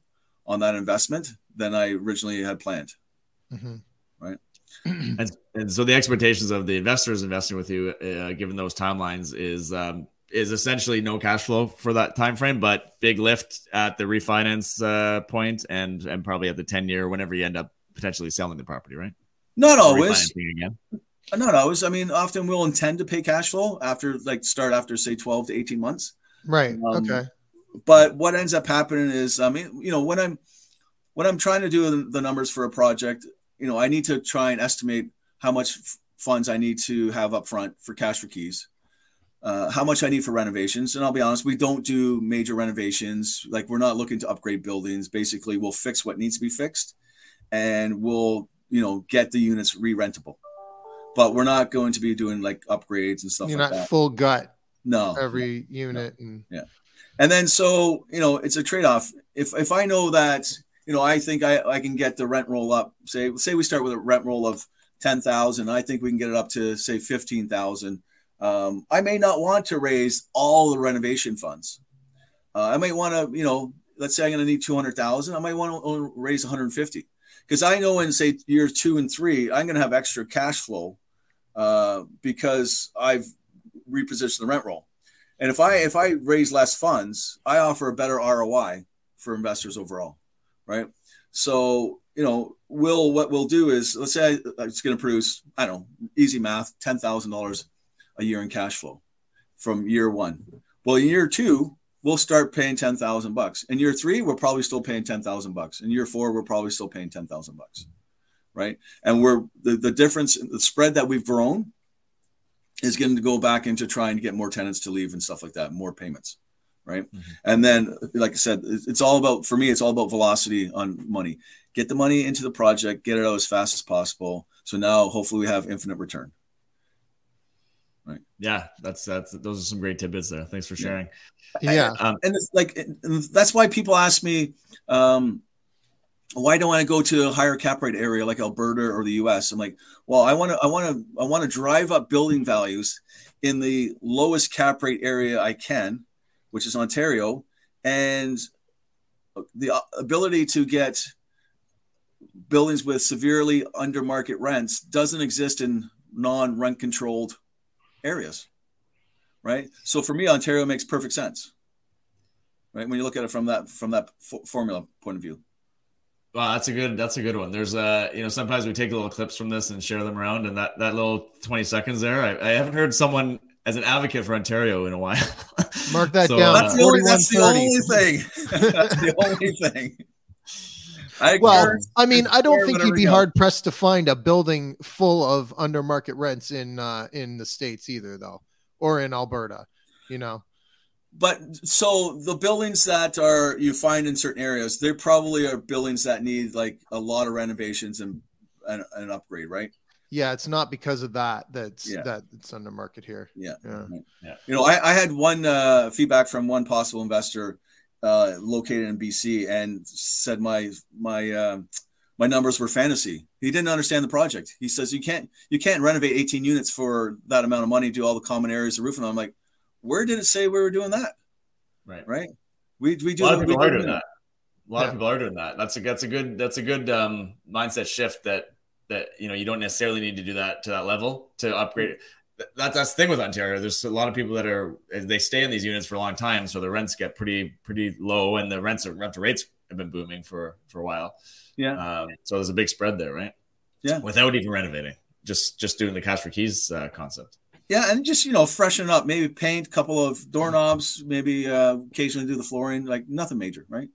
on that investment than i originally had planned mm-hmm. right
and, and, so the expectations of the investors investing with you, uh, given those timelines, is um, is essentially no cash flow for that time frame, but big lift at the refinance uh, point and and probably at the ten year whenever you end up potentially selling the property, right?
Not always. Again. Not always. I mean, often we'll intend to pay cash flow after like start after say twelve to eighteen months.
Right. Um, okay.
But what ends up happening is, I mean, you know, when I'm when I'm trying to do the numbers for a project, you know, I need to try and estimate how much f- funds I need to have up front for cash for keys, uh, how much I need for renovations. And I'll be honest, we don't do major renovations. Like we're not looking to upgrade buildings. Basically, we'll fix what needs to be fixed, and we'll you know get the units re-rentable. But we're not going to be doing like upgrades and stuff.
You're
like
not
that.
full gut.
No,
every unit and
yeah. And then so you know it's a trade-off. If if I know that you know, I think I, I can get the rent roll up. Say, say we start with a rent roll of 10,000. I think we can get it up to say 15,000. Um, I may not want to raise all the renovation funds. Uh, I might want to, you know, let's say I'm going to need 200,000. I might want to raise 150 because I know in say year two and three, I'm going to have extra cash flow uh, because I've repositioned the rent roll. And if I if I raise less funds, I offer a better ROI for investors overall right? So, you know, will what we'll do is let's say it's going to produce, I don't know, easy math, $10,000 a year in cash flow from year one. Well, in year two, we'll start paying 10,000 bucks. In year three, we're probably still paying 10,000 bucks. In year four, we're probably still paying 10,000 bucks. Right. And we're the, the difference, the spread that we've grown is going to go back into trying to get more tenants to leave and stuff like that, more payments right? Mm-hmm. And then, like I said, it's all about for me. It's all about velocity on money. Get the money into the project, get it out as fast as possible. So now, hopefully, we have infinite return.
Yeah, that's that's those are some great tidbits there. Thanks for sharing.
Yeah,
um, and it's like that's why people ask me. Um, why don't I go to a higher cap rate area like Alberta or the US? I'm like, well, I want to, I want to, I want to drive up building values in the lowest cap rate area I can, which is Ontario, and the ability to get buildings with severely under market rents doesn't exist in non rent controlled areas. Right. So for me, Ontario makes perfect sense. Right. When you look at it from that from that f- formula point of view.
Wow, that's a good that's a good one. There's uh you know sometimes we take little clips from this and share them around, and that that little 20 seconds there, I, I haven't heard someone as an advocate for Ontario in a while.
Mark that so, down.
That's, the only, that's the only thing. that's the only thing.
I well, I mean, I don't think you'd be hard pressed to find a building full of under market rents in uh, in the states either, though, or in Alberta. You know,
but so the buildings that are you find in certain areas, they probably are buildings that need like a lot of renovations and an, an upgrade, right?
yeah, it's not because of that that's yeah. that it's under market here.
Yeah. Yeah. yeah. You know, I, I had one uh, feedback from one possible investor uh, located in BC and said my my uh, my numbers were fantasy. He didn't understand the project. He says you can't you can't renovate 18 units for that amount of money, do all the common areas, the roof, and I'm like, where did it say we were doing that?
Right.
Right. We we do
a lot of people are doing that. A lot yeah. of people are doing that. That's a that's a good that's a good um, mindset shift that that you know you don't necessarily need to do that to that level to upgrade. That, that's the thing with Ontario. There's a lot of people that are they stay in these units for a long time, so the rents get pretty pretty low, and the rents rental rates have been booming for for a while.
Yeah.
Um, so there's a big spread there, right?
Yeah.
Without even renovating, just just doing the cash for keys uh, concept.
Yeah, and just you know, freshen up. Maybe paint a couple of doorknobs. Maybe uh, occasionally do the flooring. Like nothing major, right?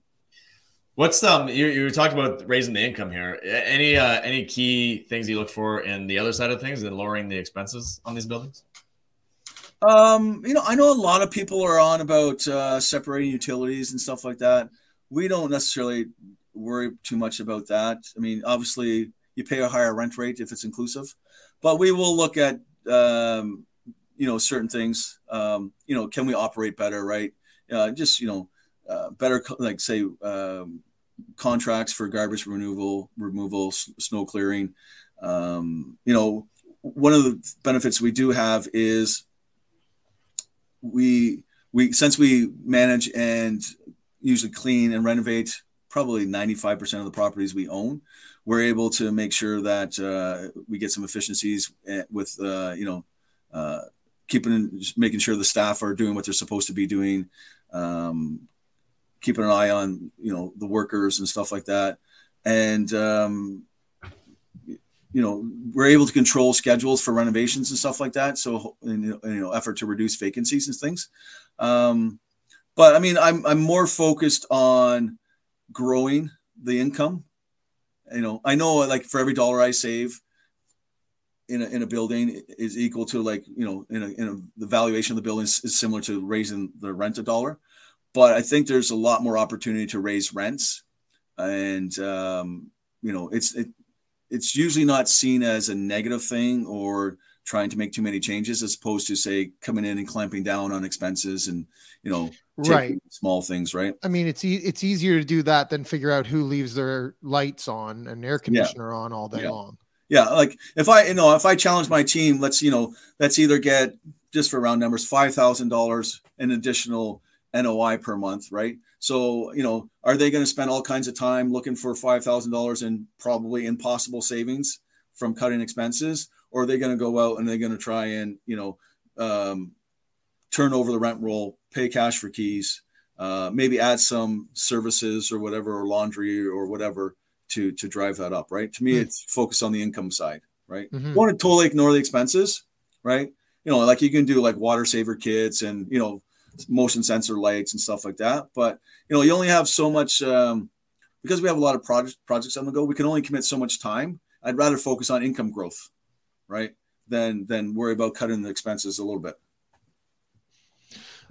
What's um you you talking about raising the income here? Any uh, any key things you look for in the other side of things and lowering the expenses on these buildings?
Um, you know, I know a lot of people are on about uh, separating utilities and stuff like that. We don't necessarily worry too much about that. I mean, obviously, you pay a higher rent rate if it's inclusive, but we will look at um, you know certain things. Um, you know, can we operate better? Right? Uh, just you know, uh, better like say um, contracts for garbage removal, removal, s- snow clearing. Um, you know, one of the benefits we do have is we we since we manage and usually clean and renovate probably 95% of the properties we own we're able to make sure that uh, we get some efficiencies eh, with uh, you know uh, keeping making sure the staff are doing what they're supposed to be doing um, keeping an eye on you know the workers and stuff like that. And um, you know we're able to control schedules for renovations and stuff like that. So in, you know effort to reduce vacancies and things. Um, but i mean i'm i'm more focused on growing the income. You know i know like for every dollar i save in a, in a building is equal to like you know in a, in a the valuation of the building is, is similar to raising the rent a dollar but i think there's a lot more opportunity to raise rents and um, you know it's it, it's usually not seen as a negative thing or trying to make too many changes as opposed to say coming in and clamping down on expenses and you know
right
small things right
i mean it's e- it's easier to do that than figure out who leaves their lights on and air conditioner yeah. on all day
yeah.
long
yeah like if i you know if i challenge my team let's you know let's either get just for round numbers five thousand dollars an additional noi per month right so, you know, are they going to spend all kinds of time looking for $5,000 in probably impossible savings from cutting expenses? Or are they going to go out and they're going to try and, you know, um, turn over the rent roll, pay cash for keys, uh, maybe add some services or whatever, or laundry or whatever to, to drive that up, right? To me, mm-hmm. it's focused on the income side, right? Mm-hmm. You want to totally ignore the expenses, right? You know, like you can do like water saver kits and, you know, motion sensor lights and stuff like that. But you know, you only have so much um, because we have a lot of projects projects on the go. We can only commit so much time. I'd rather focus on income growth, right, than than worry about cutting the expenses a little bit.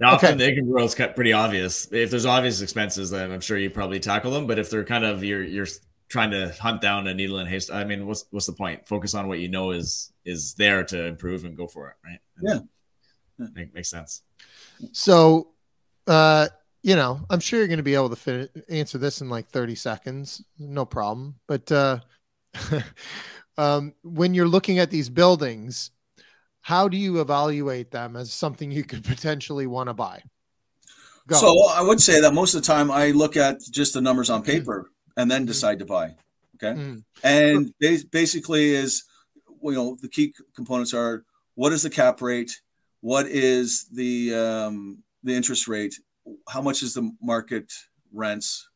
Now, okay. the income growth is pretty obvious. If there's obvious expenses, then I'm sure you probably tackle them. But if they're kind of you're you're trying to hunt down a needle in haste, I mean, what's what's the point? Focus on what you know is is there to improve and go for it, right?
And
yeah, make, makes sense.
So, uh, you know, I'm sure you're going to be able to answer this in like 30 seconds, no problem. But uh, um, when you're looking at these buildings, how do you evaluate them as something you could potentially want to buy?
Go. So I would say that most of the time I look at just the numbers on paper and then decide to buy. Okay, mm. and basically is you know the key components are what is the cap rate, what is the um, the interest rate, how much is the market rents,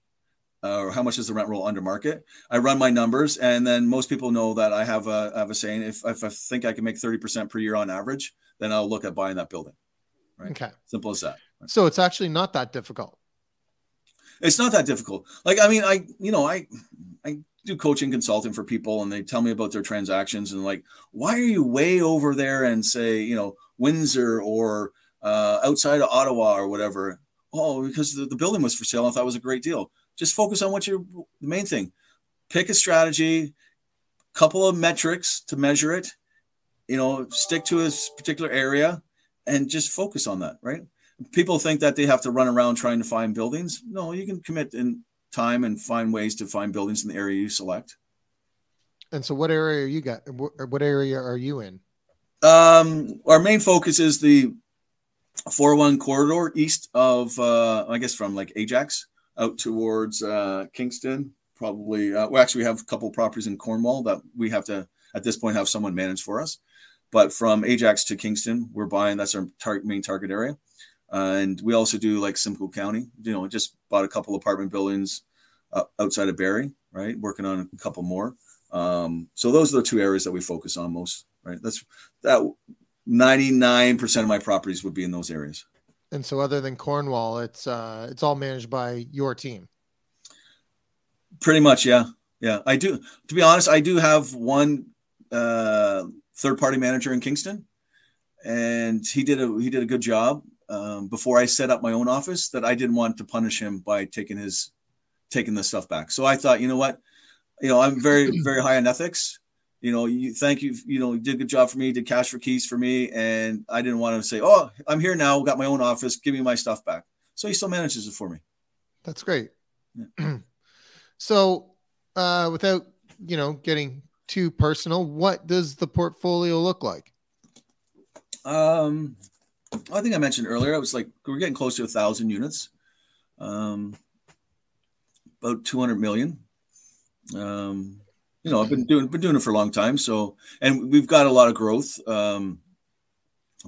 uh, or how much is the rent roll under market. I run my numbers, and then most people know that I have a I have a saying: if if I think I can make thirty percent per year on average, then I'll look at buying that building. Right?
Okay,
simple as that.
Right? So it's actually not that difficult.
It's not that difficult. Like I mean, I you know I I do coaching consulting for people, and they tell me about their transactions, and like, why are you way over there and say you know Windsor or uh, outside of Ottawa or whatever? Oh, because the, the building was for sale. I thought it was a great deal. Just focus on what you're the main thing. Pick a strategy, couple of metrics to measure it. You know, stick to a particular area and just focus on that. Right? People think that they have to run around trying to find buildings. No, you can commit in time and find ways to find buildings in the area you select.
And so, what area are you got? What area are you in?
Um, our main focus is the 401 corridor east of, uh, I guess, from like Ajax out towards uh, Kingston. Probably, uh, well, actually, we have a couple properties in Cornwall that we have to, at this point, have someone manage for us. But from Ajax to Kingston, we're buying. That's our tar- main target area. Uh, and we also do like Simcoe County. You know, just bought a couple apartment buildings uh, outside of Barrie, right? Working on a couple more. Um, so those are the two areas that we focus on most, right? That's that 99% of my properties would be in those areas.
And so other than Cornwall, it's uh it's all managed by your team.
Pretty much, yeah. Yeah. I do to be honest, I do have one uh third party manager in Kingston and he did a he did a good job um, before I set up my own office that I didn't want to punish him by taking his taking the stuff back. So I thought, you know what, you know, I'm very very high on ethics. You know, you thank you. You know, you did a good job for me. Did cash for keys for me, and I didn't want to say, "Oh, I'm here now. Got my own office. Give me my stuff back." So he still manages it for me.
That's great. Yeah. so, uh, without you know getting too personal, what does the portfolio look like?
Um, I think I mentioned earlier. I was like, we're getting close to a thousand units. Um, about 200 million. Um, you know, I've been doing been doing it for a long time. So, and we've got a lot of growth, um,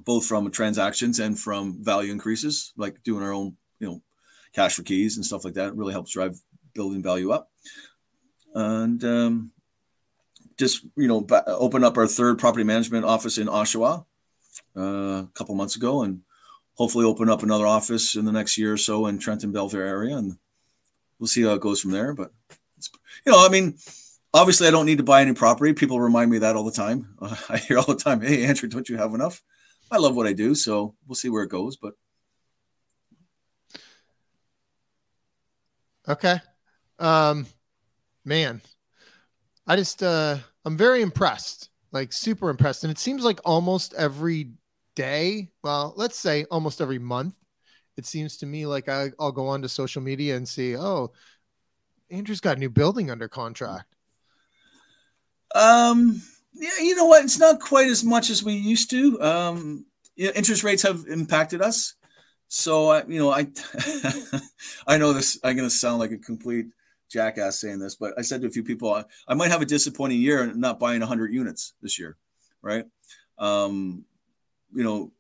both from transactions and from value increases, like doing our own, you know, cash for keys and stuff like that. It really helps drive building value up. And um, just you know, open up our third property management office in Oshawa uh, a couple months ago, and hopefully open up another office in the next year or so in Trenton Belleville area, and we'll see how it goes from there. But you know, I mean, obviously, I don't need to buy any property. People remind me that all the time. Uh, I hear all the time, "Hey, Andrew, don't you have enough?" I love what I do, so we'll see where it goes. But
okay, um, man, I just uh, I'm very impressed, like super impressed, and it seems like almost every day, well, let's say almost every month, it seems to me like I, I'll go onto social media and see, oh, Andrew's got a new building under contract.
Um, yeah, you know what? It's not quite as much as we used to. Um, you know, interest rates have impacted us. So, I, you know, I, I know this, I'm going to sound like a complete jackass saying this, but I said to a few people, I, I might have a disappointing year and not buying 100 units this year. Right. Um, you know,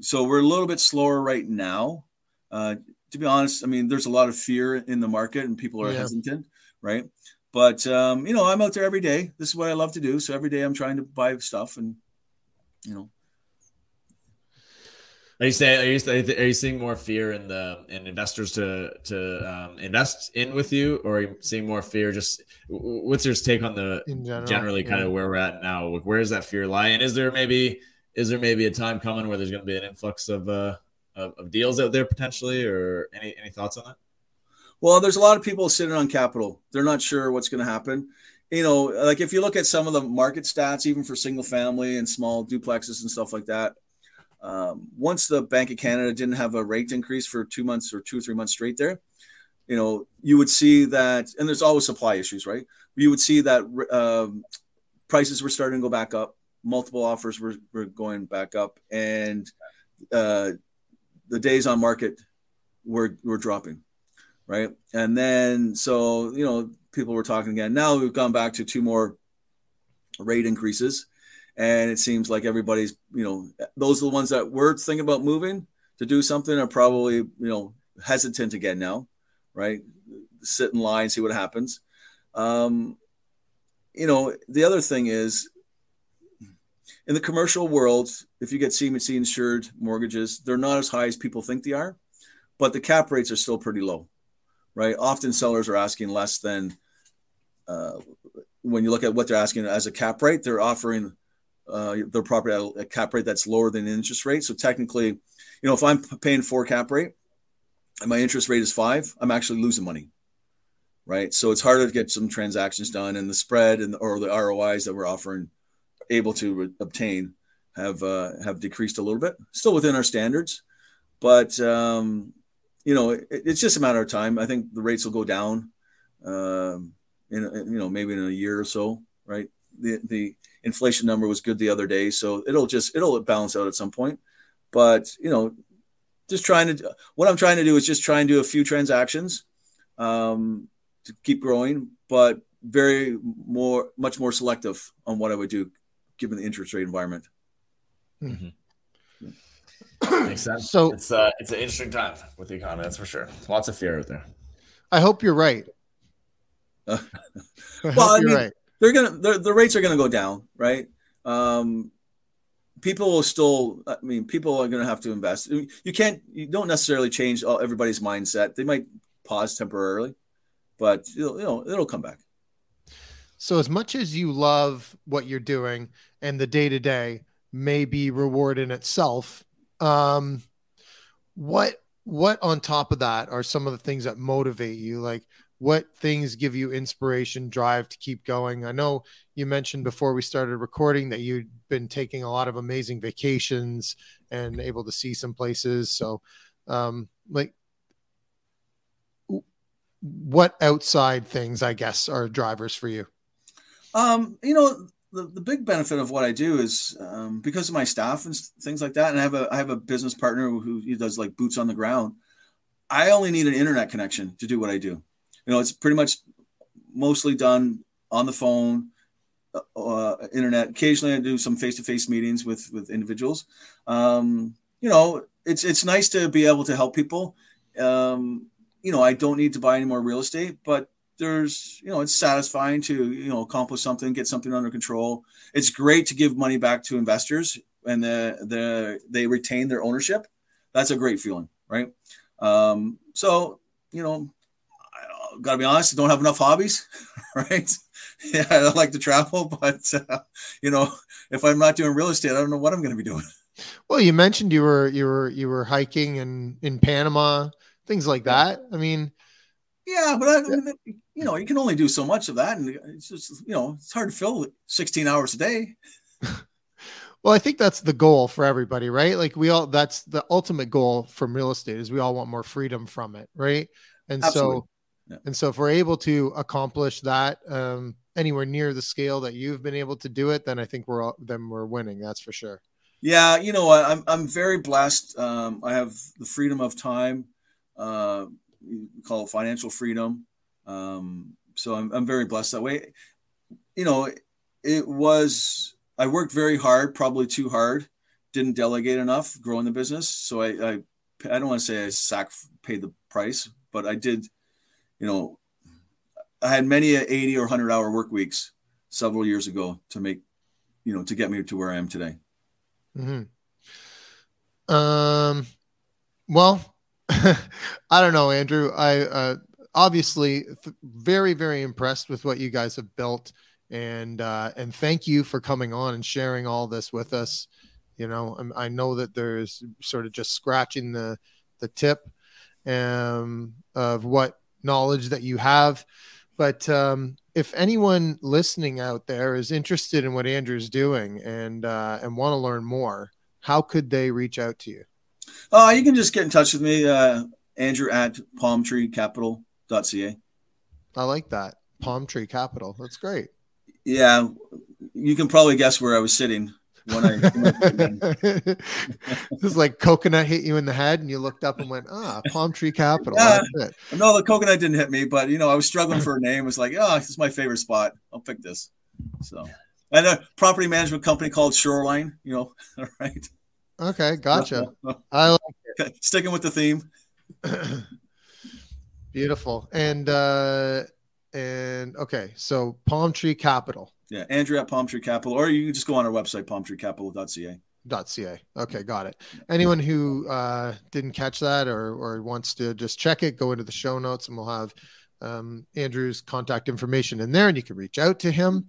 so we're a little bit slower right now. Uh, to be honest, I mean, there's a lot of fear in the market and people are yeah. hesitant, right? But um, you know, I'm out there every day. This is what I love to do. So every day I'm trying to buy stuff, and you know.
Are you saying are you are you seeing more fear in the in investors to to um, invest in with you, or are you seeing more fear? Just what's your take on the general, generally kind yeah. of where we're at now? Where is that fear lie, and is there maybe is there maybe a time coming where there's going to be an influx of uh, of, of deals out there potentially, or any any thoughts on that?
Well, there's a lot of people sitting on capital. They're not sure what's going to happen. You know, like if you look at some of the market stats, even for single family and small duplexes and stuff like that, um, once the Bank of Canada didn't have a rate increase for two months or two or three months straight there, you know, you would see that, and there's always supply issues, right? You would see that um, prices were starting to go back up, multiple offers were, were going back up, and uh, the days on market were were dropping, right? And then so you know people were talking again. Now we've gone back to two more rate increases, and it seems like everybody's you know those are the ones that were thinking about moving to do something are probably you know hesitant again now, right? Sit in line, see what happens. Um, you know, the other thing is in the commercial world, if you get CMHC insured mortgages, they're not as high as people think they are, but the cap rates are still pretty low, right? Often sellers are asking less than uh, when you look at what they're asking as a cap rate, they're offering uh, their property at a cap rate that's lower than interest rate. So technically, you know, if I'm paying four cap rate and my interest rate is five, I'm actually losing money, right? So it's harder to get some transactions done, and the spread and or the ROIs that we're offering able to re- obtain have uh, have decreased a little bit, still within our standards, but um, you know it, it's just a matter of time. I think the rates will go down, um, in you know maybe in a year or so, right? The the inflation number was good the other day, so it'll just it'll balance out at some point. But you know, just trying to what I'm trying to do is just try and do a few transactions um, to keep growing, but very more much more selective on what I would do given the interest rate environment.
Mm-hmm. Makes sense. So it's uh, it's an interesting time with the economy, that's for sure. Lots of fear out there.
I hope you're right.
Uh, well, I mean, right. They're gonna they're, the rates are gonna go down, right? Um, people will still. I mean, people are gonna have to invest. You can't. You don't necessarily change all, everybody's mindset. They might pause temporarily, but you know, it'll come back.
So, as much as you love what you're doing and the day to day may be reward in itself, um, what what on top of that are some of the things that motivate you? Like, what things give you inspiration, drive to keep going? I know you mentioned before we started recording that you'd been taking a lot of amazing vacations and able to see some places. So, um, like, what outside things, I guess, are drivers for you?
Um, you know, the, the big benefit of what I do is um, because of my staff and things like that. And I have a I have a business partner who does like boots on the ground. I only need an internet connection to do what I do. You know, it's pretty much mostly done on the phone, uh, uh internet. Occasionally, I do some face to face meetings with with individuals. Um, you know, it's it's nice to be able to help people. Um, you know, I don't need to buy any more real estate, but there's you know it's satisfying to you know accomplish something get something under control it's great to give money back to investors and the, the they retain their ownership that's a great feeling right um, so you know gotta be honest I don't have enough hobbies right yeah i like to travel but uh, you know if i'm not doing real estate i don't know what i'm going to be doing
well you mentioned you were you were you were hiking and in panama things like that i mean
yeah, but I, you know, you can only do so much of that, and it's just you know, it's hard to fill 16 hours a day.
well, I think that's the goal for everybody, right? Like we all, that's the ultimate goal from real estate is we all want more freedom from it, right? And Absolutely. so, yeah. and so if we're able to accomplish that um, anywhere near the scale that you've been able to do it, then I think we're all, then we're winning. That's for sure.
Yeah, you know, I'm I'm very blessed. Um, I have the freedom of time. Uh, call it financial freedom. Um, so I'm, I'm very blessed that way. You know, it was, I worked very hard, probably too hard, didn't delegate enough growing the business. So I, I, I don't want to say I sack paid the price, but I did, you know, I had many 80 or 100 hour work weeks several years ago to make, you know, to get me to where I am today.
Mm-hmm. Um, well, I don't know, Andrew. I uh, obviously th- very, very impressed with what you guys have built, and uh, and thank you for coming on and sharing all this with us. You know, I'm, i know that there's sort of just scratching the the tip um, of what knowledge that you have, but um, if anyone listening out there is interested in what Andrew's doing and uh, and want to learn more, how could they reach out to you?
Uh, you can just get in touch with me, uh, Andrew at palmtreecapital.ca.
I like that. Palm Tree Capital. That's great.
Yeah. You can probably guess where I was sitting when I.
this is like coconut hit you in the head and you looked up and went, ah, Palm Tree Capital.
Yeah. No, the coconut didn't hit me, but, you know, I was struggling for a name. It was like, oh, this is my favorite spot. I'll pick this. So, and a property management company called Shoreline, you know, right.
Okay, gotcha. I like
it. Sticking with the theme.
Beautiful. And uh and okay, so Palm Tree Capital.
Yeah, Andrew at Palm Tree Capital, or you can just go on our website, palmtreecapital.ca.
.ca. Okay, got it. Anyone who uh, didn't catch that or or wants to just check it, go into the show notes, and we'll have um, Andrew's contact information in there, and you can reach out to him.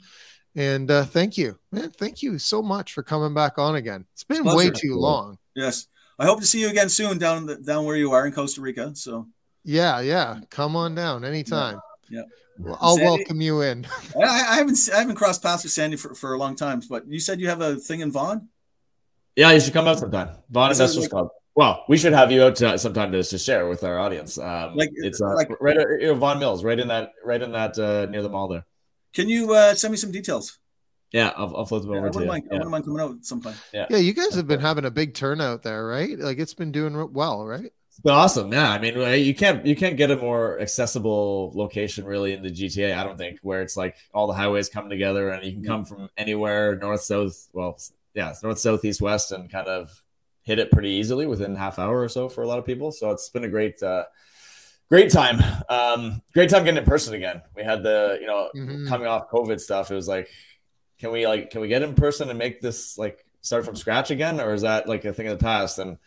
And uh, thank you, man. Thank you so much for coming back on again. It's been Pleasure. way too long.
Yes, I hope to see you again soon down the, down where you are in Costa Rica. So
yeah, yeah, come on down anytime. Yeah, yeah. I'll Sandy, welcome you in.
I, I, haven't I haven't crossed paths with Sandy for, for a long time, but you said you have a thing in Vaughan.
Yeah, you should come out sometime. Vaughan Investors like, Club. Well, we should have you out to, sometime to, to share with our audience. Um, like it's uh, like right, you know, Vaughan Mills, right in that, right in that uh, near the mall there.
Can you uh, send me some details?
Yeah, I'll, I'll flip them yeah, over to you.
Mind,
yeah.
I wouldn't mind coming out sometime.
Yeah. yeah, you guys have been having a big turnout there, right? Like it's been doing well, right?
It's awesome. Yeah, I mean, you can't you can't get a more accessible location really in the GTA. I don't think where it's like all the highways come together and you can come from anywhere, north, south. Well, yeah, north, south, east, west, and kind of hit it pretty easily within half hour or so for a lot of people. So it's been a great. Uh, great time. Um, great time getting in person again. We had the, you know, mm-hmm. coming off COVID stuff. It was like, can we like, can we get in person and make this like start from scratch again, or is that like a thing of the past? And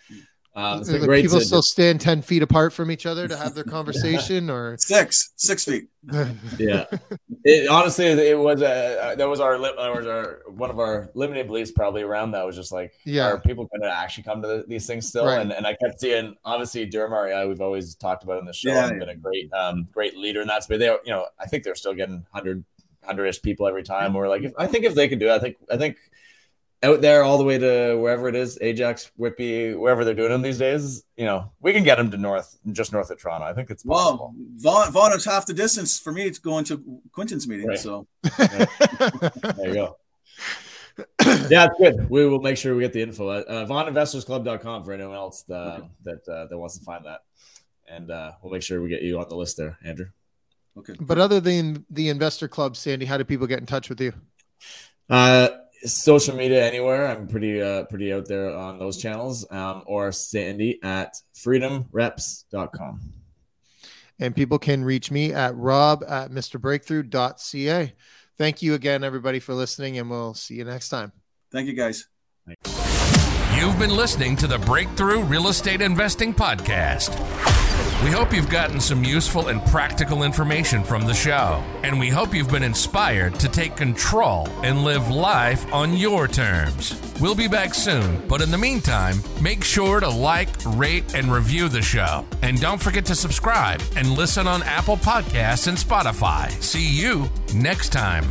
Um, it's great
people
to
still stand 10 feet apart from each other to have their conversation or
Six, six feet.
yeah. It, honestly, it was a that was our that was our one of our limiting beliefs probably around that was just like,
Yeah.
are people going to actually come to the, these things still?
Right.
And and I kept seeing obviously Durham REI, we've always talked about in the show,
Yeah,
and been a great um great leader in that space. They you know I think they're still getting hundred hundred-ish people every time. We're like, if, I think if they can do it, I think I think out there all the way to wherever it is, Ajax, Whitby, wherever they're doing them these days, you know, we can get them to north, just north of Toronto. I think it's possible.
Well, Vaughan, Vaughan is half the distance for me to go into Quinton's meeting.
Right.
So
There you go. yeah, it's good. We will make sure we get the info at uh, VaughanInvestorsClub.com for anyone else uh, that uh, that wants to find that, and uh, we'll make sure we get you on the list there, Andrew.
okay.
but other than the investor club, Sandy, how do people get in touch with you?
Uh, social media anywhere. I'm pretty uh, pretty out there on those channels, um, or Sandy at freedomreps.com.
And people can reach me at rob at mrbreakthrough.ca. Thank you again, everybody, for listening, and we'll see you next time.
Thank you, guys.
You've been listening to the Breakthrough Real Estate Investing Podcast. We hope you've gotten some useful and practical information from the show, and we hope you've been inspired to take control and live life on your terms. We'll be back soon, but in the meantime, make sure to like, rate, and review the show. And don't forget to subscribe and listen on Apple Podcasts and Spotify. See you next time.